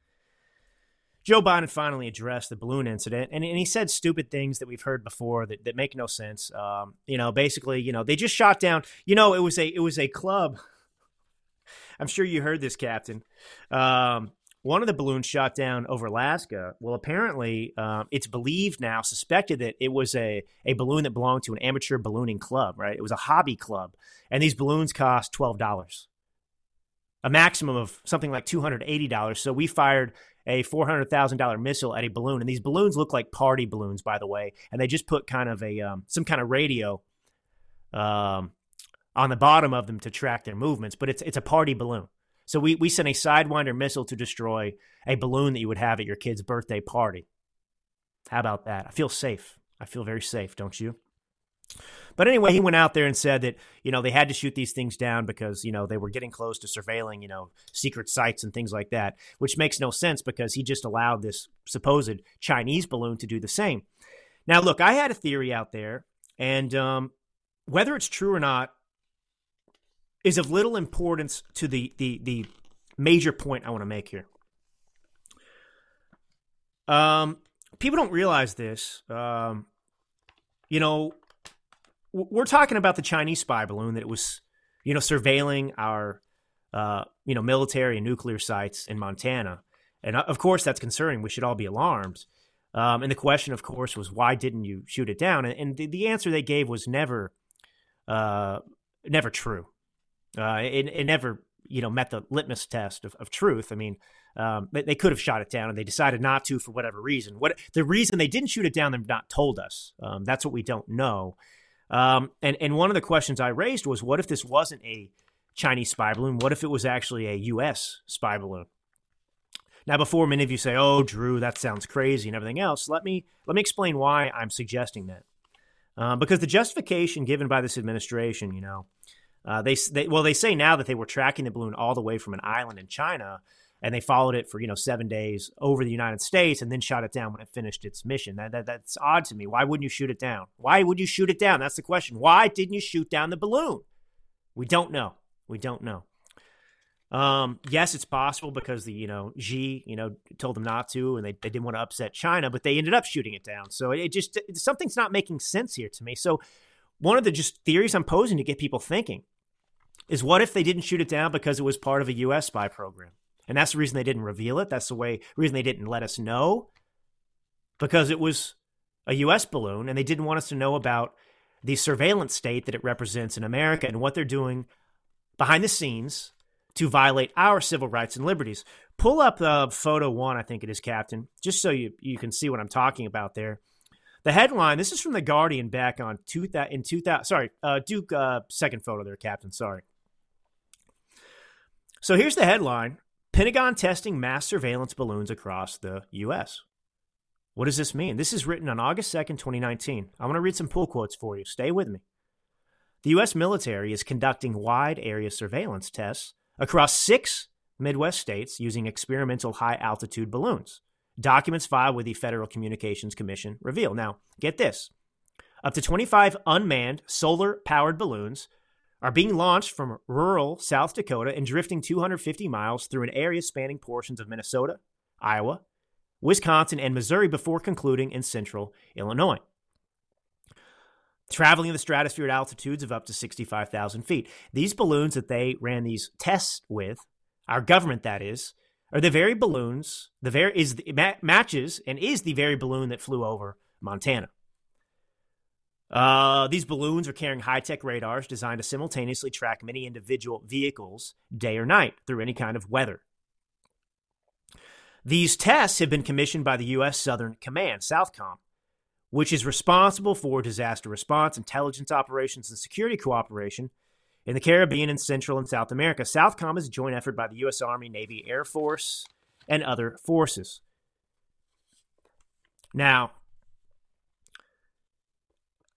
Joe Biden finally addressed the balloon incident, and, and he said stupid things that we've heard before that, that make no sense. Um, you know, basically, you know, they just shot down. You know, it was a it was a club. I'm sure you heard this, Captain. Um, one of the balloons shot down over Alaska. Well, apparently, um, it's believed now, suspected that it was a, a balloon that belonged to an amateur ballooning club, right? It was a hobby club. And these balloons cost $12, a maximum of something like $280. So we fired a $400,000 missile at a balloon. And these balloons look like party balloons, by the way. And they just put kind of a, um, some kind of radio um, on the bottom of them to track their movements. But it's, it's a party balloon. So we, we sent a Sidewinder missile to destroy a balloon that you would have at your kid's birthday party. How about that? I feel safe. I feel very safe, don't you? But anyway, he went out there and said that, you know, they had to shoot these things down because, you know, they were getting close to surveilling, you know, secret sites and things like that, which makes no sense because he just allowed this supposed Chinese balloon to do the same. Now, look, I had a theory out there, and um, whether it's true or not is of little importance to the, the, the major point I want to make here. Um, people don't realize this. Um, you know, we're talking about the Chinese spy balloon that was, you know, surveilling our, uh, you know, military and nuclear sites in Montana, and uh, of course that's concerning. We should all be alarmed. Um, and the question, of course, was why didn't you shoot it down? And, and the, the, answer they gave was never, uh, never true. Uh, it, it never, you know, met the litmus test of, of truth. I mean, um, they, they, could have shot it down, and they decided not to for whatever reason. What the reason they didn't shoot it down, they've not told us. Um, that's what we don't know. Um, and and one of the questions I raised was, what if this wasn't a Chinese spy balloon? What if it was actually a U.S. spy balloon? Now, before many of you say, "Oh, Drew, that sounds crazy" and everything else, let me let me explain why I'm suggesting that. Uh, because the justification given by this administration, you know, uh, they, they well they say now that they were tracking the balloon all the way from an island in China and they followed it for you know seven days over the United States and then shot it down when it finished its mission. That, that that's odd to me. Why wouldn't you shoot it down? Why would you shoot it down? That's the question. Why didn't you shoot down the balloon? We don't know. We don't know. Um, yes, it's possible because the you know Xi you know told them not to, and they, they didn't want to upset China, but they ended up shooting it down. So it just something's not making sense here to me. So one of the just theories I'm posing to get people thinking is what if they didn't shoot it down because it was part of a U.S. spy program? And that's the reason they didn't reveal it. That's the way reason they didn't let us know because it was a US balloon and they didn't want us to know about the surveillance state that it represents in America and what they're doing behind the scenes to violate our civil rights and liberties. Pull up uh, photo one, I think it is, Captain, just so you, you can see what I'm talking about there. The headline, this is from The Guardian back on two, in 2000, sorry, uh, Duke, uh, second photo there, Captain, sorry. So here's the headline Pentagon testing mass surveillance balloons across the U.S. What does this mean? This is written on August 2nd, 2019. I want to read some pull quotes for you. Stay with me. The U.S. military is conducting wide area surveillance tests across six Midwest states using experimental high altitude balloons. Documents filed with the Federal Communications Commission reveal. Now, get this up to 25 unmanned solar powered balloons are being launched from rural South Dakota and drifting 250 miles through an area spanning portions of Minnesota, Iowa, Wisconsin, and Missouri before concluding in central Illinois. Traveling in the stratosphere at altitudes of up to 65,000 feet. These balloons that they ran these tests with, our government that is, are the very balloons, the very is the, matches and is the very balloon that flew over Montana. Uh, these balloons are carrying high tech radars designed to simultaneously track many individual vehicles day or night through any kind of weather. These tests have been commissioned by the U.S. Southern Command, SOUTHCOM, which is responsible for disaster response, intelligence operations, and security cooperation in the Caribbean and Central and South America. SOUTHCOM is a joint effort by the U.S. Army, Navy, Air Force, and other forces. Now,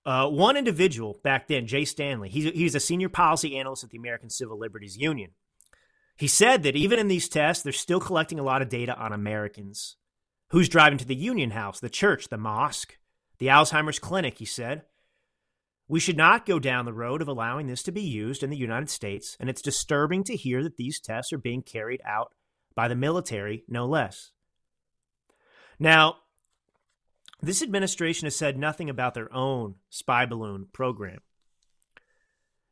uh, one individual back then, Jay Stanley, he's, he's a senior policy analyst at the American Civil Liberties Union. He said that even in these tests, they're still collecting a lot of data on Americans. Who's driving to the Union House, the church, the mosque, the Alzheimer's clinic, he said. We should not go down the road of allowing this to be used in the United States, and it's disturbing to hear that these tests are being carried out by the military, no less. Now, this administration has said nothing about their own spy balloon program.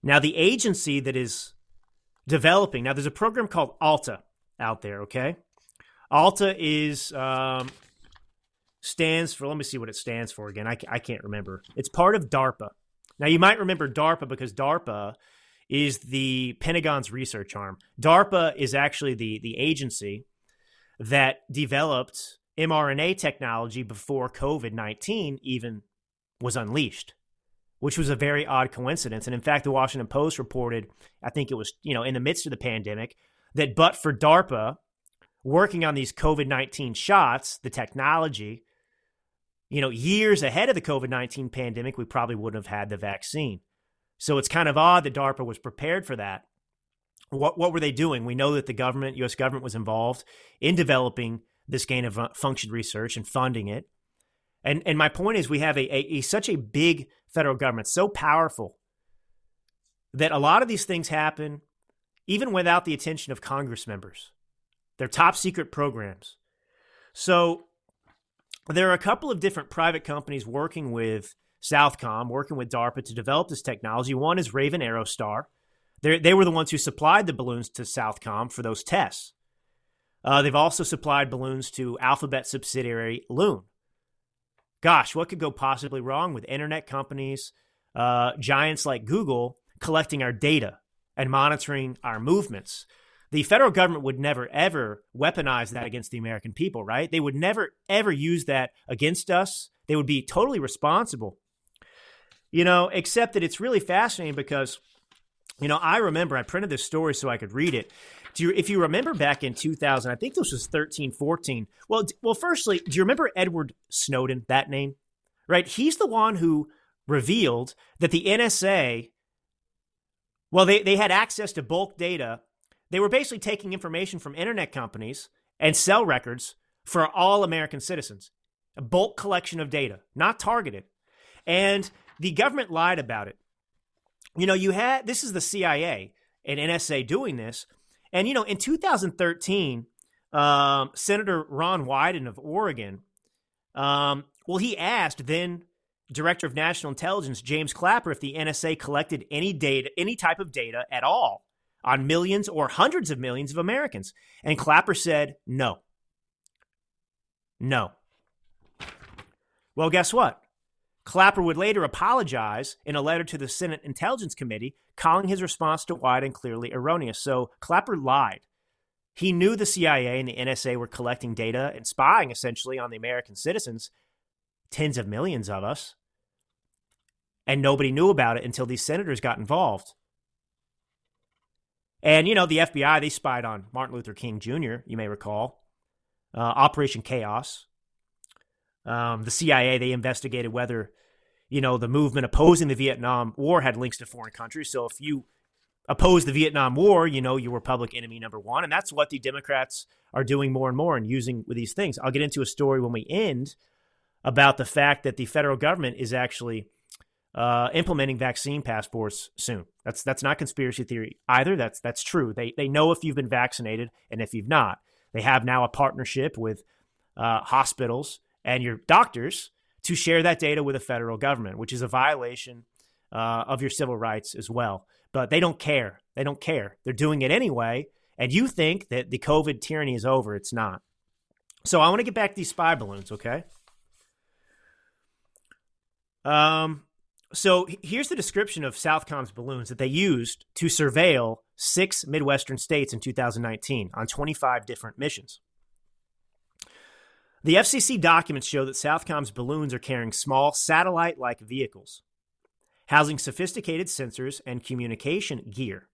Now, the agency that is developing, now there's a program called ALTA out there, okay? ALTA is, um, stands for, let me see what it stands for again. I, I can't remember. It's part of DARPA. Now, you might remember DARPA because DARPA is the Pentagon's research arm. DARPA is actually the, the agency that developed mRNA technology before COVID 19 even was unleashed, which was a very odd coincidence. And in fact, the Washington Post reported, I think it was, you know, in the midst of the pandemic, that but for DARPA working on these COVID 19 shots, the technology, you know, years ahead of the COVID 19 pandemic, we probably wouldn't have had the vaccine. So it's kind of odd that DARPA was prepared for that. What, what were they doing? We know that the government, U.S. government, was involved in developing this gain of uh, function research and funding it. And and my point is, we have a, a, a such a big federal government, so powerful that a lot of these things happen even without the attention of Congress members. They're top secret programs. So there are a couple of different private companies working with Southcom, working with DARPA to develop this technology. One is Raven Aerostar. They they were the ones who supplied the balloons to Southcom for those tests. Uh, they've also supplied balloons to Alphabet subsidiary Loon. Gosh, what could go possibly wrong with internet companies, uh, giants like Google, collecting our data and monitoring our movements? The federal government would never, ever weaponize that against the American people, right? They would never, ever use that against us. They would be totally responsible. You know, except that it's really fascinating because, you know, I remember I printed this story so I could read it. Do you, if you remember back in 2000, I think this was 13, 14. Well, well, firstly, do you remember Edward Snowden, that name? Right? He's the one who revealed that the NSA, well, they, they had access to bulk data. They were basically taking information from internet companies and cell records for all American citizens. A bulk collection of data, not targeted. And the government lied about it. You know, you had this is the CIA and NSA doing this. And, you know, in 2013, um, Senator Ron Wyden of Oregon, um, well, he asked then Director of National Intelligence James Clapper if the NSA collected any data, any type of data at all on millions or hundreds of millions of Americans. And Clapper said no. No. Well, guess what? Clapper would later apologize in a letter to the Senate Intelligence Committee, calling his response to Wyden and clearly erroneous. So Clapper lied. He knew the CIA and the NSA were collecting data and spying essentially on the American citizens, tens of millions of us, and nobody knew about it until these senators got involved. And, you know, the FBI, they spied on Martin Luther King Jr., you may recall, uh, Operation Chaos. Um, the CIA, they investigated whether, you know, the movement opposing the Vietnam War had links to foreign countries. So if you oppose the Vietnam War, you know, you were public enemy number one. And that's what the Democrats are doing more and more and using with these things. I'll get into a story when we end about the fact that the federal government is actually uh, implementing vaccine passports soon. That's that's not conspiracy theory either. That's that's true. They they know if you've been vaccinated and if you've not. They have now a partnership with uh, hospitals and your doctors to share that data with the federal government, which is a violation uh, of your civil rights as well. But they don't care. They don't care. They're doing it anyway. And you think that the COVID tyranny is over. It's not. So I want to get back to these spy balloons, okay? Um, so here's the description of Southcom's balloons that they used to surveil six Midwestern states in 2019 on 25 different missions. The FCC documents show that Southcom's balloons are carrying small satellite like vehicles, housing sophisticated sensors and communication gear.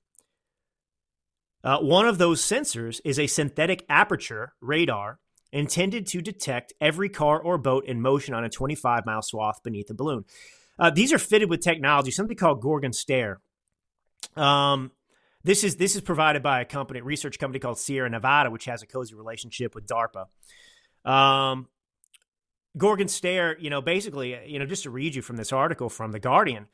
Uh, one of those sensors is a synthetic aperture radar intended to detect every car or boat in motion on a 25 mile swath beneath the balloon. Uh, these are fitted with technology, something called Gorgon Stare. Um, this is this is provided by a company, research company called Sierra Nevada, which has a cozy relationship with DARPA. Um, Gorgon Stare, you know, basically, you know, just to read you from this article from The Guardian,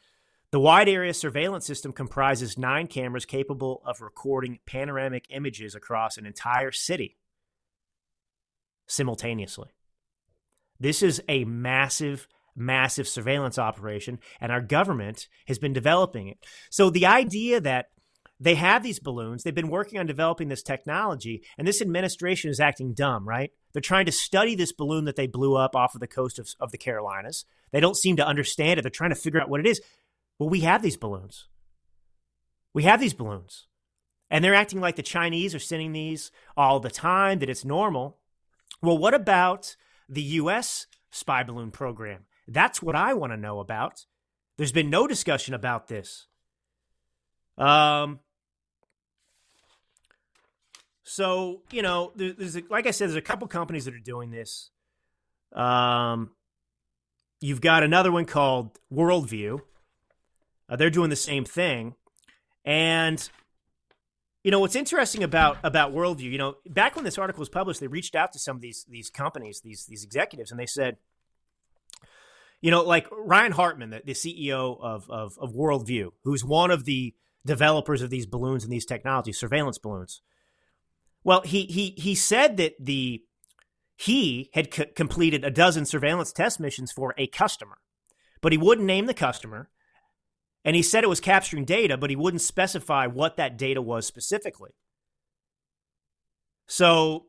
the wide area surveillance system comprises nine cameras capable of recording panoramic images across an entire city simultaneously. This is a massive massive surveillance operation, and our government has been developing it. So the idea that they have these balloons, they've been working on developing this technology, and this administration is acting dumb, right? They're trying to study this balloon that they blew up off of the coast of, of the Carolinas. They don't seem to understand it. They're trying to figure out what it is. Well, we have these balloons. We have these balloons. And they're acting like the Chinese are sending these all the time, that it's normal. Well, what about the U.S. spy balloon program? That's what I want to know about. There's been no discussion about this. Um, so you know, there's a, like I said, there's a couple companies that are doing this. Um, you've got another one called Worldview. Uh, they're doing the same thing, and you know what's interesting about about Worldview. You know, back when this article was published, they reached out to some of these these companies, these these executives, and they said, you know, like Ryan Hartman, the, the CEO of, of, of Worldview, who's one of the developers of these balloons and these technologies, surveillance balloons. Well, he he he said that the he had completed a dozen surveillance test missions for a customer, but he wouldn't name the customer. And he said it was capturing data, but he wouldn't specify what that data was specifically. So,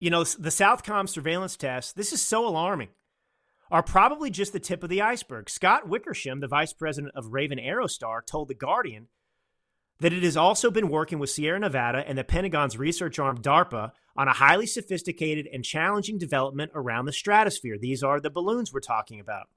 you know, the Southcom surveillance test, this is so alarming are probably just the tip of the iceberg. Scott Wickersham, the vice president of Raven Aerostar, told The Guardian that it has also been working with Sierra Nevada and the Pentagon's research arm DARPA on a highly sophisticated and challenging development around the stratosphere. These are the balloons we're talking about.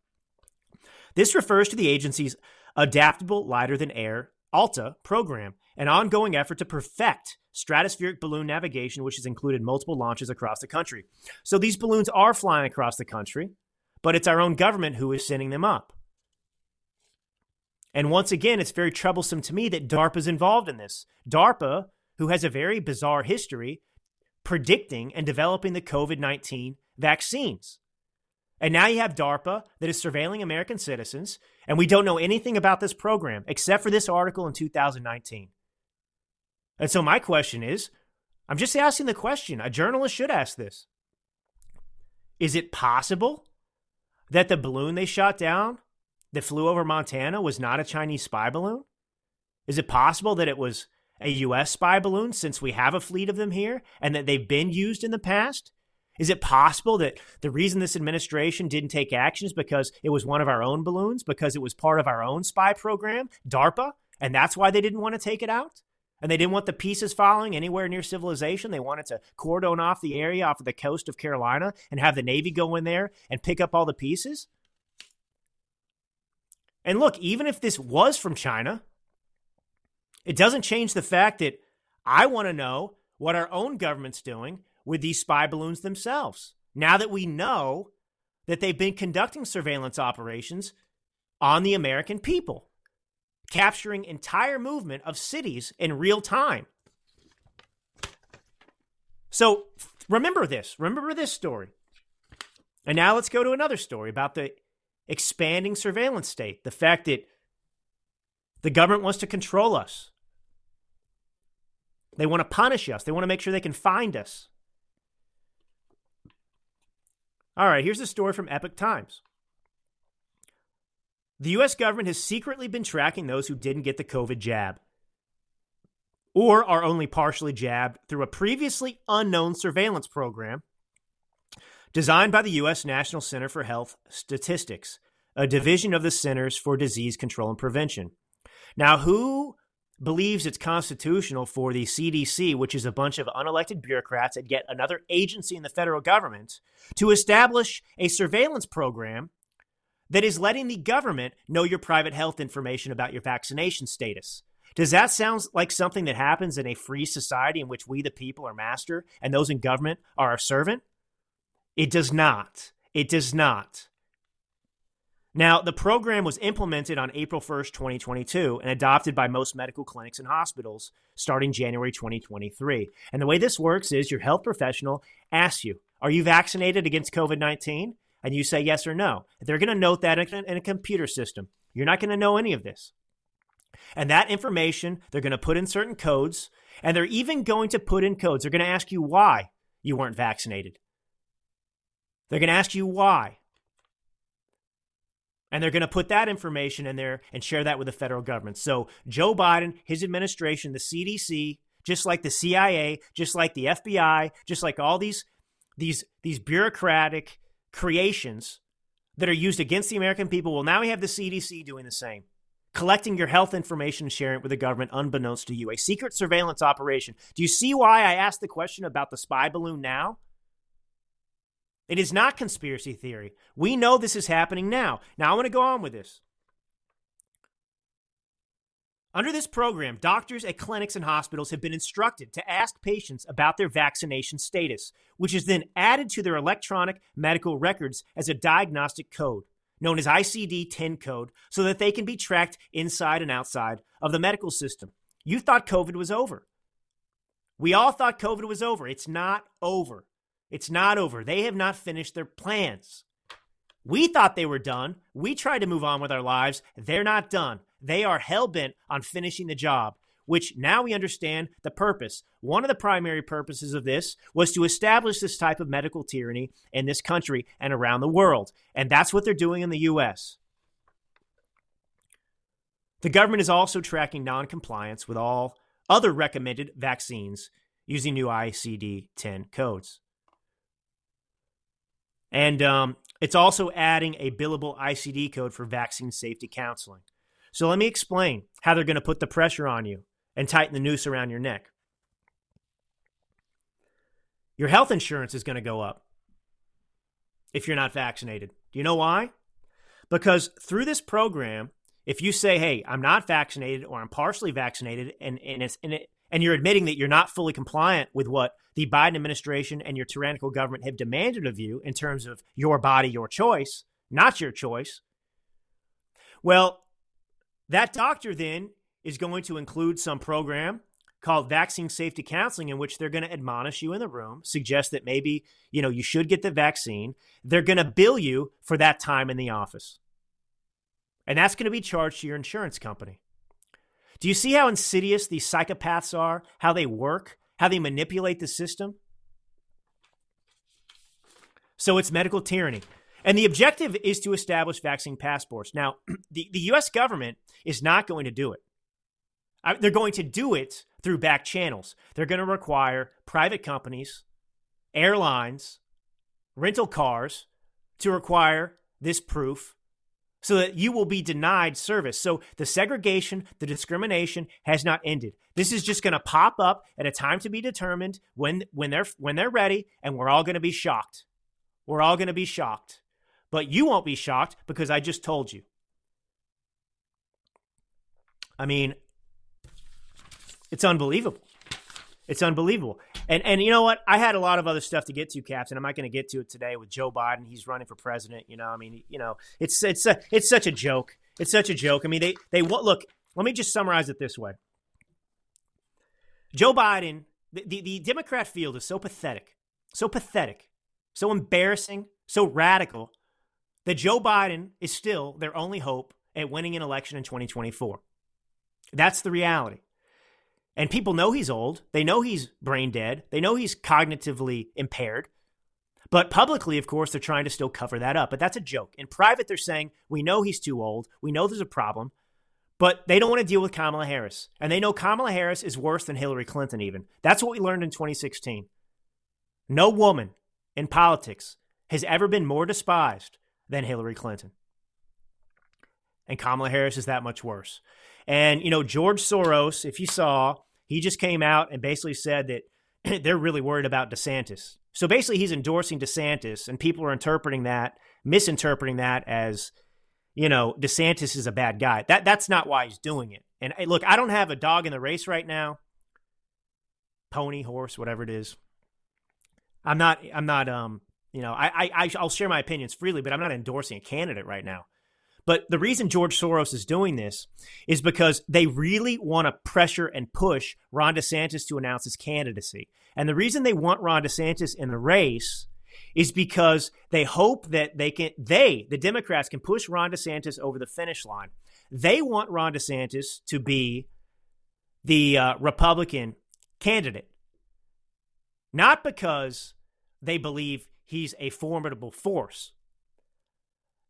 This refers to the agency's Adaptable Lighter Than Air ALTA program, an ongoing effort to perfect stratospheric balloon navigation, which has included multiple launches across the country. So these balloons are flying across the country but it's our own government who is sending them up. And once again, it's very troublesome to me that DARPA is involved in this. DARPA, who has a very bizarre history predicting and developing the COVID 19 vaccines. And now you have DARPA that is surveilling American citizens, and we don't know anything about this program except for this article in 2019. And so, my question is I'm just asking the question. A journalist should ask this Is it possible that the balloon they shot down that flew over Montana was not a Chinese spy balloon? Is it possible that it was a U.S. spy balloon since we have a fleet of them here and that they've been used in the past? Is it possible that the reason this administration didn't take action is because it was one of our own balloons, because it was part of our own spy program, DARPA, and that's why they didn't want to take it out? And they didn't want the pieces falling anywhere near civilization. They wanted to cordon off the area off of the coast of Carolina and have the Navy go in there and pick up all the pieces. And look, even if this was from China, it doesn't change the fact that I want to know what our own government's doing with these spy balloons themselves. Now that we know that they've been conducting surveillance operations on the American people, capturing entire movement of cities in real time. So remember this. Remember this story. And now let's go to another story about the expanding surveillance state. The fact that the government wants to control us. They want to punish us. They want to make sure they can find us. All right, here's a story from Epoch Times. The U.S. government has secretly been tracking those who didn't get the COVID jab or are only partially jabbed through a previously unknown surveillance program designed by the U.S. National Center for Health Statistics, a division of the Centers for Disease Control and Prevention. Now, who believes it's constitutional for the CDC, which is a bunch of unelected bureaucrats at yet another agency in the federal government, to establish a surveillance program that is letting the government know your private health information about your vaccination status. Does that sound like something that happens in a free society in which we, the people, are master and those in government are our servant? It does not. It does not. Now, the program was implemented on April 1st, 2022, and adopted by most medical clinics and hospitals starting January 2023. And the way this works is your health professional asks you, Are you vaccinated against COVID 19? And you say yes or no. They're going to note that in a, computer system. You're not going to know any of this. And that information, they're going to put in certain codes, and they're even going to put in codes. They're going to ask you why you weren't vaccinated. They're going to ask you why. And they're going to put that information in there and share that with the federal government. So, Joe Biden, his administration, the CDC, just like the CIA, just like the FBI, just like all these these these bureaucratic creations that are used against the American people, well now we have the CDC doing the same. Collecting your health information and sharing it with the government unbeknownst to you. A secret surveillance operation. Do you see why I asked the question about the spy balloon now? It is not conspiracy theory. We know this is happening now. Now, I want to go on with this. Under this program, doctors at clinics and hospitals have been instructed to ask patients about their vaccination status, which is then added to their electronic medical records as a diagnostic code, known as ICD 10 code, so that they can be tracked inside and outside of the medical system. You thought COVID was over. We all thought COVID was over. It's not over. It's not over. They have not finished their plans. We thought they were done. We tried to move on with our lives. They're not done. They are hell bent on finishing the job, which now we understand the purpose. One of the primary purposes of this was to establish this type of medical tyranny in this country and around the world. And that's what they're doing in the U.S. The government is also tracking noncompliance with all other recommended vaccines using new ICD 10 codes. And um, it's also adding a billable ICD code for vaccine safety counseling. So let me explain how they're going to put the pressure on you and tighten the noose around your neck. Your health insurance is going to go up if you're not vaccinated. Do you know why? Because through this program, if you say, hey, I'm not vaccinated or I'm partially vaccinated, and, and, it's, and, it, and you're admitting that you're not fully compliant with what the Biden administration and your tyrannical government have demanded of you in terms of your body, your choice, not your choice, well, that doctor then is going to include some program called vaccine safety counseling in which they're going to admonish you in the room suggest that maybe you know you should get the vaccine. They're going to bill you for that time in the office. And that's going to be charged to your insurance company do you see how insidious these psychopaths are? How they work? How they manipulate the system? So it's medical tyranny. And the objective is to establish vaccine passports. Now the, the us government is not going to do it. They're going to do it through back channels. They're going to require private companies, airlines, rental cars to require this proof so that you will be denied service. So the segregation, the discrimination has not ended. This is just going to pop up at a time to be determined when when they're when they're ready and we're all going to be shocked. We're all going to be shocked. But you won't be shocked because I just told you. I mean, it's unbelievable. It's unbelievable. And and you know what? I had a lot of other stuff to get to, Captain. I'm not going to get to it today with Joe Biden. He's running for president. You know, I mean, you know, it's it's a, it's such a joke. It's such a joke. I mean, they they look. Let me just summarize it this way. Joe Biden, the, the, the Democrat field is so pathetic, so pathetic, so embarrassing, so radical that Joe Biden is still their only hope at winning an election in 2024. That's the reality. And people know he's old. They know he's brain dead. They know he's cognitively impaired. But publicly, of course, they're trying to still cover that up. But that's a joke. In private, they're saying, we know he's too old. We know there's a problem. But they don't want to deal with Kamala Harris. And they know Kamala Harris is worse than Hillary Clinton, even. That's what we learned in 2016. No woman in politics has ever been more despised than Hillary Clinton. And Kamala Harris is that much worse. And, you know, George Soros, if you saw, he just came out and basically said that they're really worried about DeSantis. So basically, he's endorsing DeSantis, and people are interpreting that, misinterpreting that as, you know, DeSantis is a bad guy. That that's not why he's doing it. And look, I don't have a dog in the race right now. Pony, horse, whatever it is. I'm not. I'm not. Um. You know, I, I I'll share my opinions freely, but I'm not endorsing a candidate right now. But the reason George Soros is doing this is because they really want to pressure and push Ron DeSantis to announce his candidacy. And the reason they want Ron DeSantis in the race is because they hope that they can they the Democrats can push Ron DeSantis over the finish line. They want Ron DeSantis to be the uh, Republican candidate, not because they believe he's a formidable force,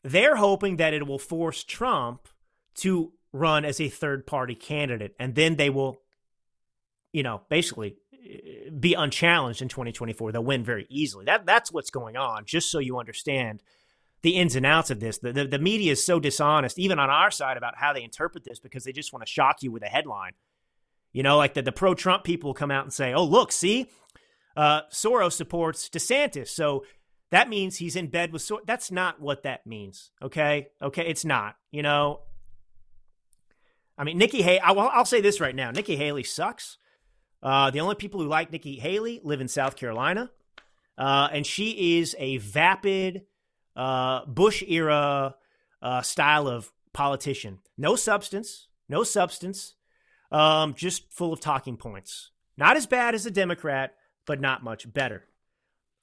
they're hoping that it will force Trump to run as a third party candidate. And then they will, you know, basically eh, be unchallenged in 2024. They'll win very easily. That That's what's going on, just so you understand the ins and outs of this. The, the, the media is so dishonest, even on our side, about how they interpret this because they just want to shock you with a headline. You know, like the, the pro Trump people come out and say, oh, look, see, uh, Soros supports DeSantis. So that means he's in bed with Sor- that's not what that means okay? Okay it's not you know? I mean nikki haley I'll, I'll say this right now nikki haley sucks. Uh, the only people who like nikki haley live in south carolina uh, and she is a vapid uh, bush era uh, style of politician. No substance no substance um, just full of talking points. Not as bad as a democrat but not much better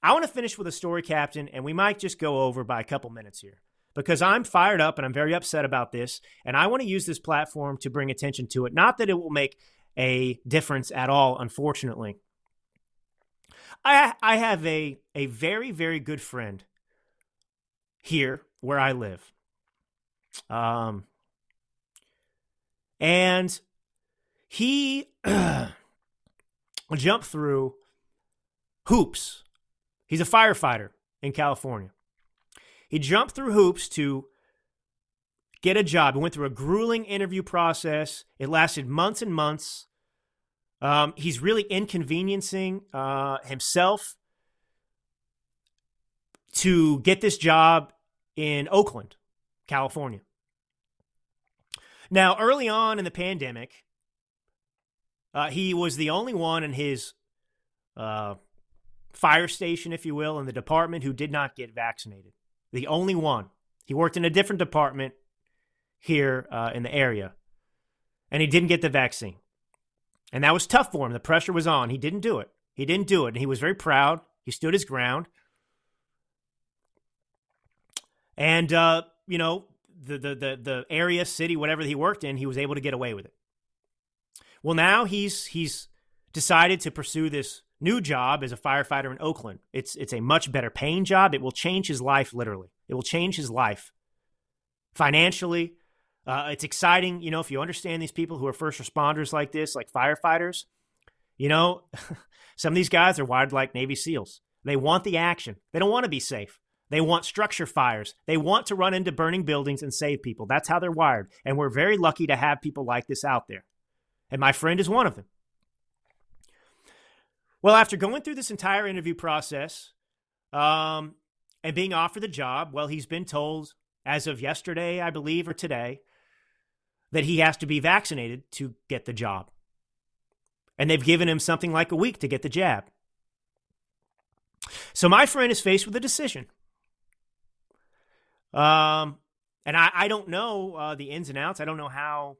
I want to finish with a story, Captain, and we might just go over by a couple minutes here because I'm fired up and I'm very upset about this. And I want to use this platform to bring attention to it. Not that it will make a difference at all, unfortunately. I, I have a, a very, very good friend here where I live. Um, and he jumped through hoops He's a firefighter in California. He jumped through hoops to get a job. He went through a grueling interview process. It lasted months and months. Um, he's really inconveniencing uh, himself to get this job in Oakland, California. Now, early on in the pandemic, uh, he was the only one in his uh, fire station, if you will, in the department who did not get vaccinated. The only one. He worked in a different department here uh, in the area, and he didn't get the vaccine. And that was tough for him. The pressure was on. He didn't do it. He didn't do it. And he was very proud. He stood his ground. And, uh, you know, the, the, the, the area, city, whatever he worked in, he was able to get away with it. Well, now he's, he's decided to pursue this new job as a firefighter in Oakland. It's it's a much better paying job. It will change his life literally. It will change his life financially. Uh, it's exciting, you know, if you understand these people who are first responders like this, like firefighters. You know, some of these guys are wired like Navy SEALs. They want the action. They don't want to be safe. They want structure fires. They want to run into burning buildings and save people. That's how they're wired. And we're very lucky to have people like this out there. And my friend is one of them. Well, after going through this entire interview process um, and being offered the job, well, he's been told as of yesterday, I believe, or today, that he has to be vaccinated to get the job. And they've given him something like a week to get the jab. So my friend is faced with a decision. Um, and I, I don't know uh, the ins and outs. I don't know how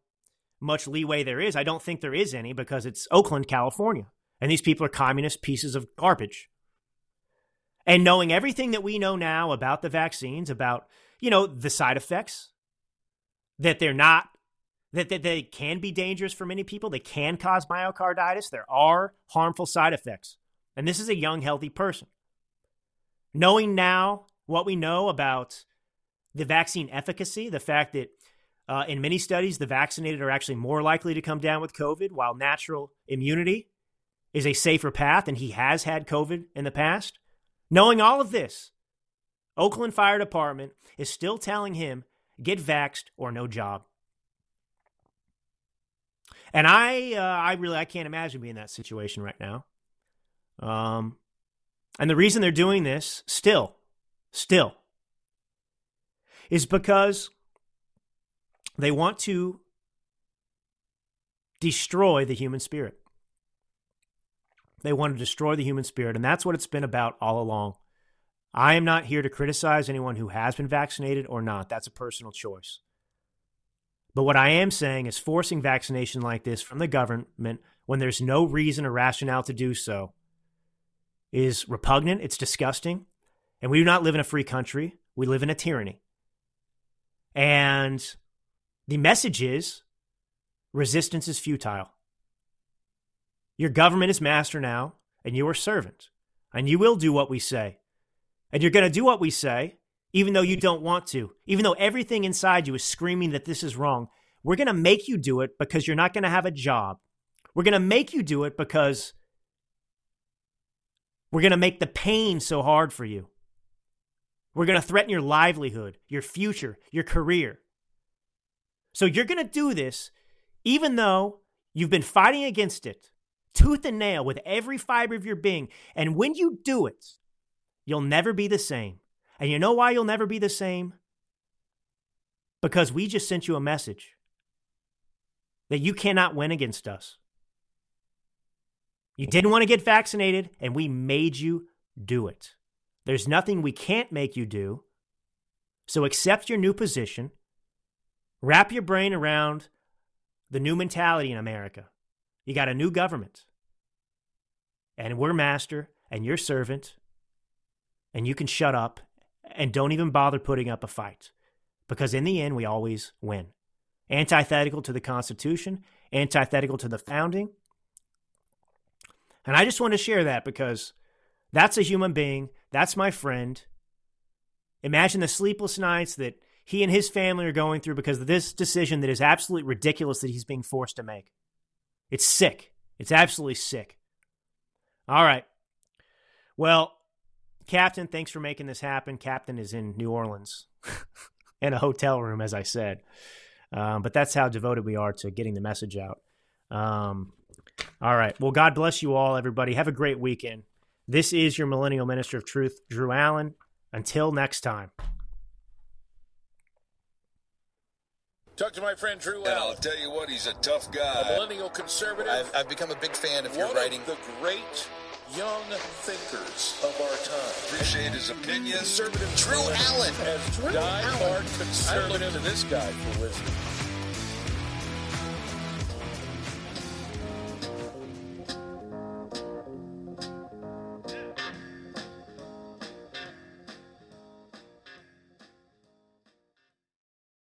much leeway there is. I don't think there is any because it's Oakland, California. And these people are communist pieces of garbage. And knowing everything that we know now about the vaccines, about, you know, the side effects, that they're not, that, that they can be dangerous for many people, they can cause myocarditis, there are harmful side effects. And this is a young, healthy person. Knowing now what we know about the vaccine efficacy, the fact that uh, in many studies, the vaccinated are actually more likely to come down with COVID, while natural immunity is a safer path, and he has had COVID in the past. Knowing all of this, Oakland Fire Department is still telling him get vaxxed or no job. And I, uh, I really, I can't imagine being in that situation right now. Um, and the reason they're doing this still, still, is because they want to destroy the human spirit. They want to destroy the human spirit, and that's what it's been about all along. I am not here to criticize anyone who has been vaccinated or not. That's a personal choice. But what I am saying is forcing vaccination like this from the government when there's no reason or rationale to do so is repugnant. It's disgusting. And we do not live in a free country. We live in a tyranny. And the message is resistance is futile. Your government is master now, and you are servant, and you will do what we say. And you're going to do what we say, even though you don't want to, even though everything inside you is screaming that this is wrong. We're going to make you do it because you're not going to have a job. We're going to make you do it because we're going to make the pain so hard for you. We're going to threaten your livelihood, your future, your career. So you're going to do this even though you've been fighting against it tooth and nail with every fiber of your being. And when you do it, you'll never be the same. And you know why you'll never be the same? Because we just sent you a message that you cannot win against us. You didn't want to get vaccinated, and we made you do it. There's nothing we can't make you do. So accept your new position. Wrap your brain around the new mentality in America. You got a new government. And we're master and you're servant. And you can shut up and don't even bother putting up a fight. Because in the end, we always win. Antithetical to the Constitution, antithetical to the founding. And I just want to share that because that's a human being. That's my friend. Imagine the sleepless nights that he and his family are going through because of this decision that is absolutely ridiculous that he's being forced to make. It's sick. It's absolutely sick. All right. Well, Captain, thanks for making this happen. Captain is in New Orleans in a hotel room, as I said. Um, but that's how devoted we are to getting the message out. Um, all right. Well, God bless you all, everybody. Have a great weekend. This is your Millennial Minister of Truth, Drew Allen. Until next time. Talk to my friend Drew Allen. I'll tell you what, he's a tough guy. A millennial conservative. I've, I've become a big fan of your One writing. Of the great young thinkers of our time. Appreciate his opinions. Conservative Drew Allen. As die-hard conservative. I look to this guy for wisdom.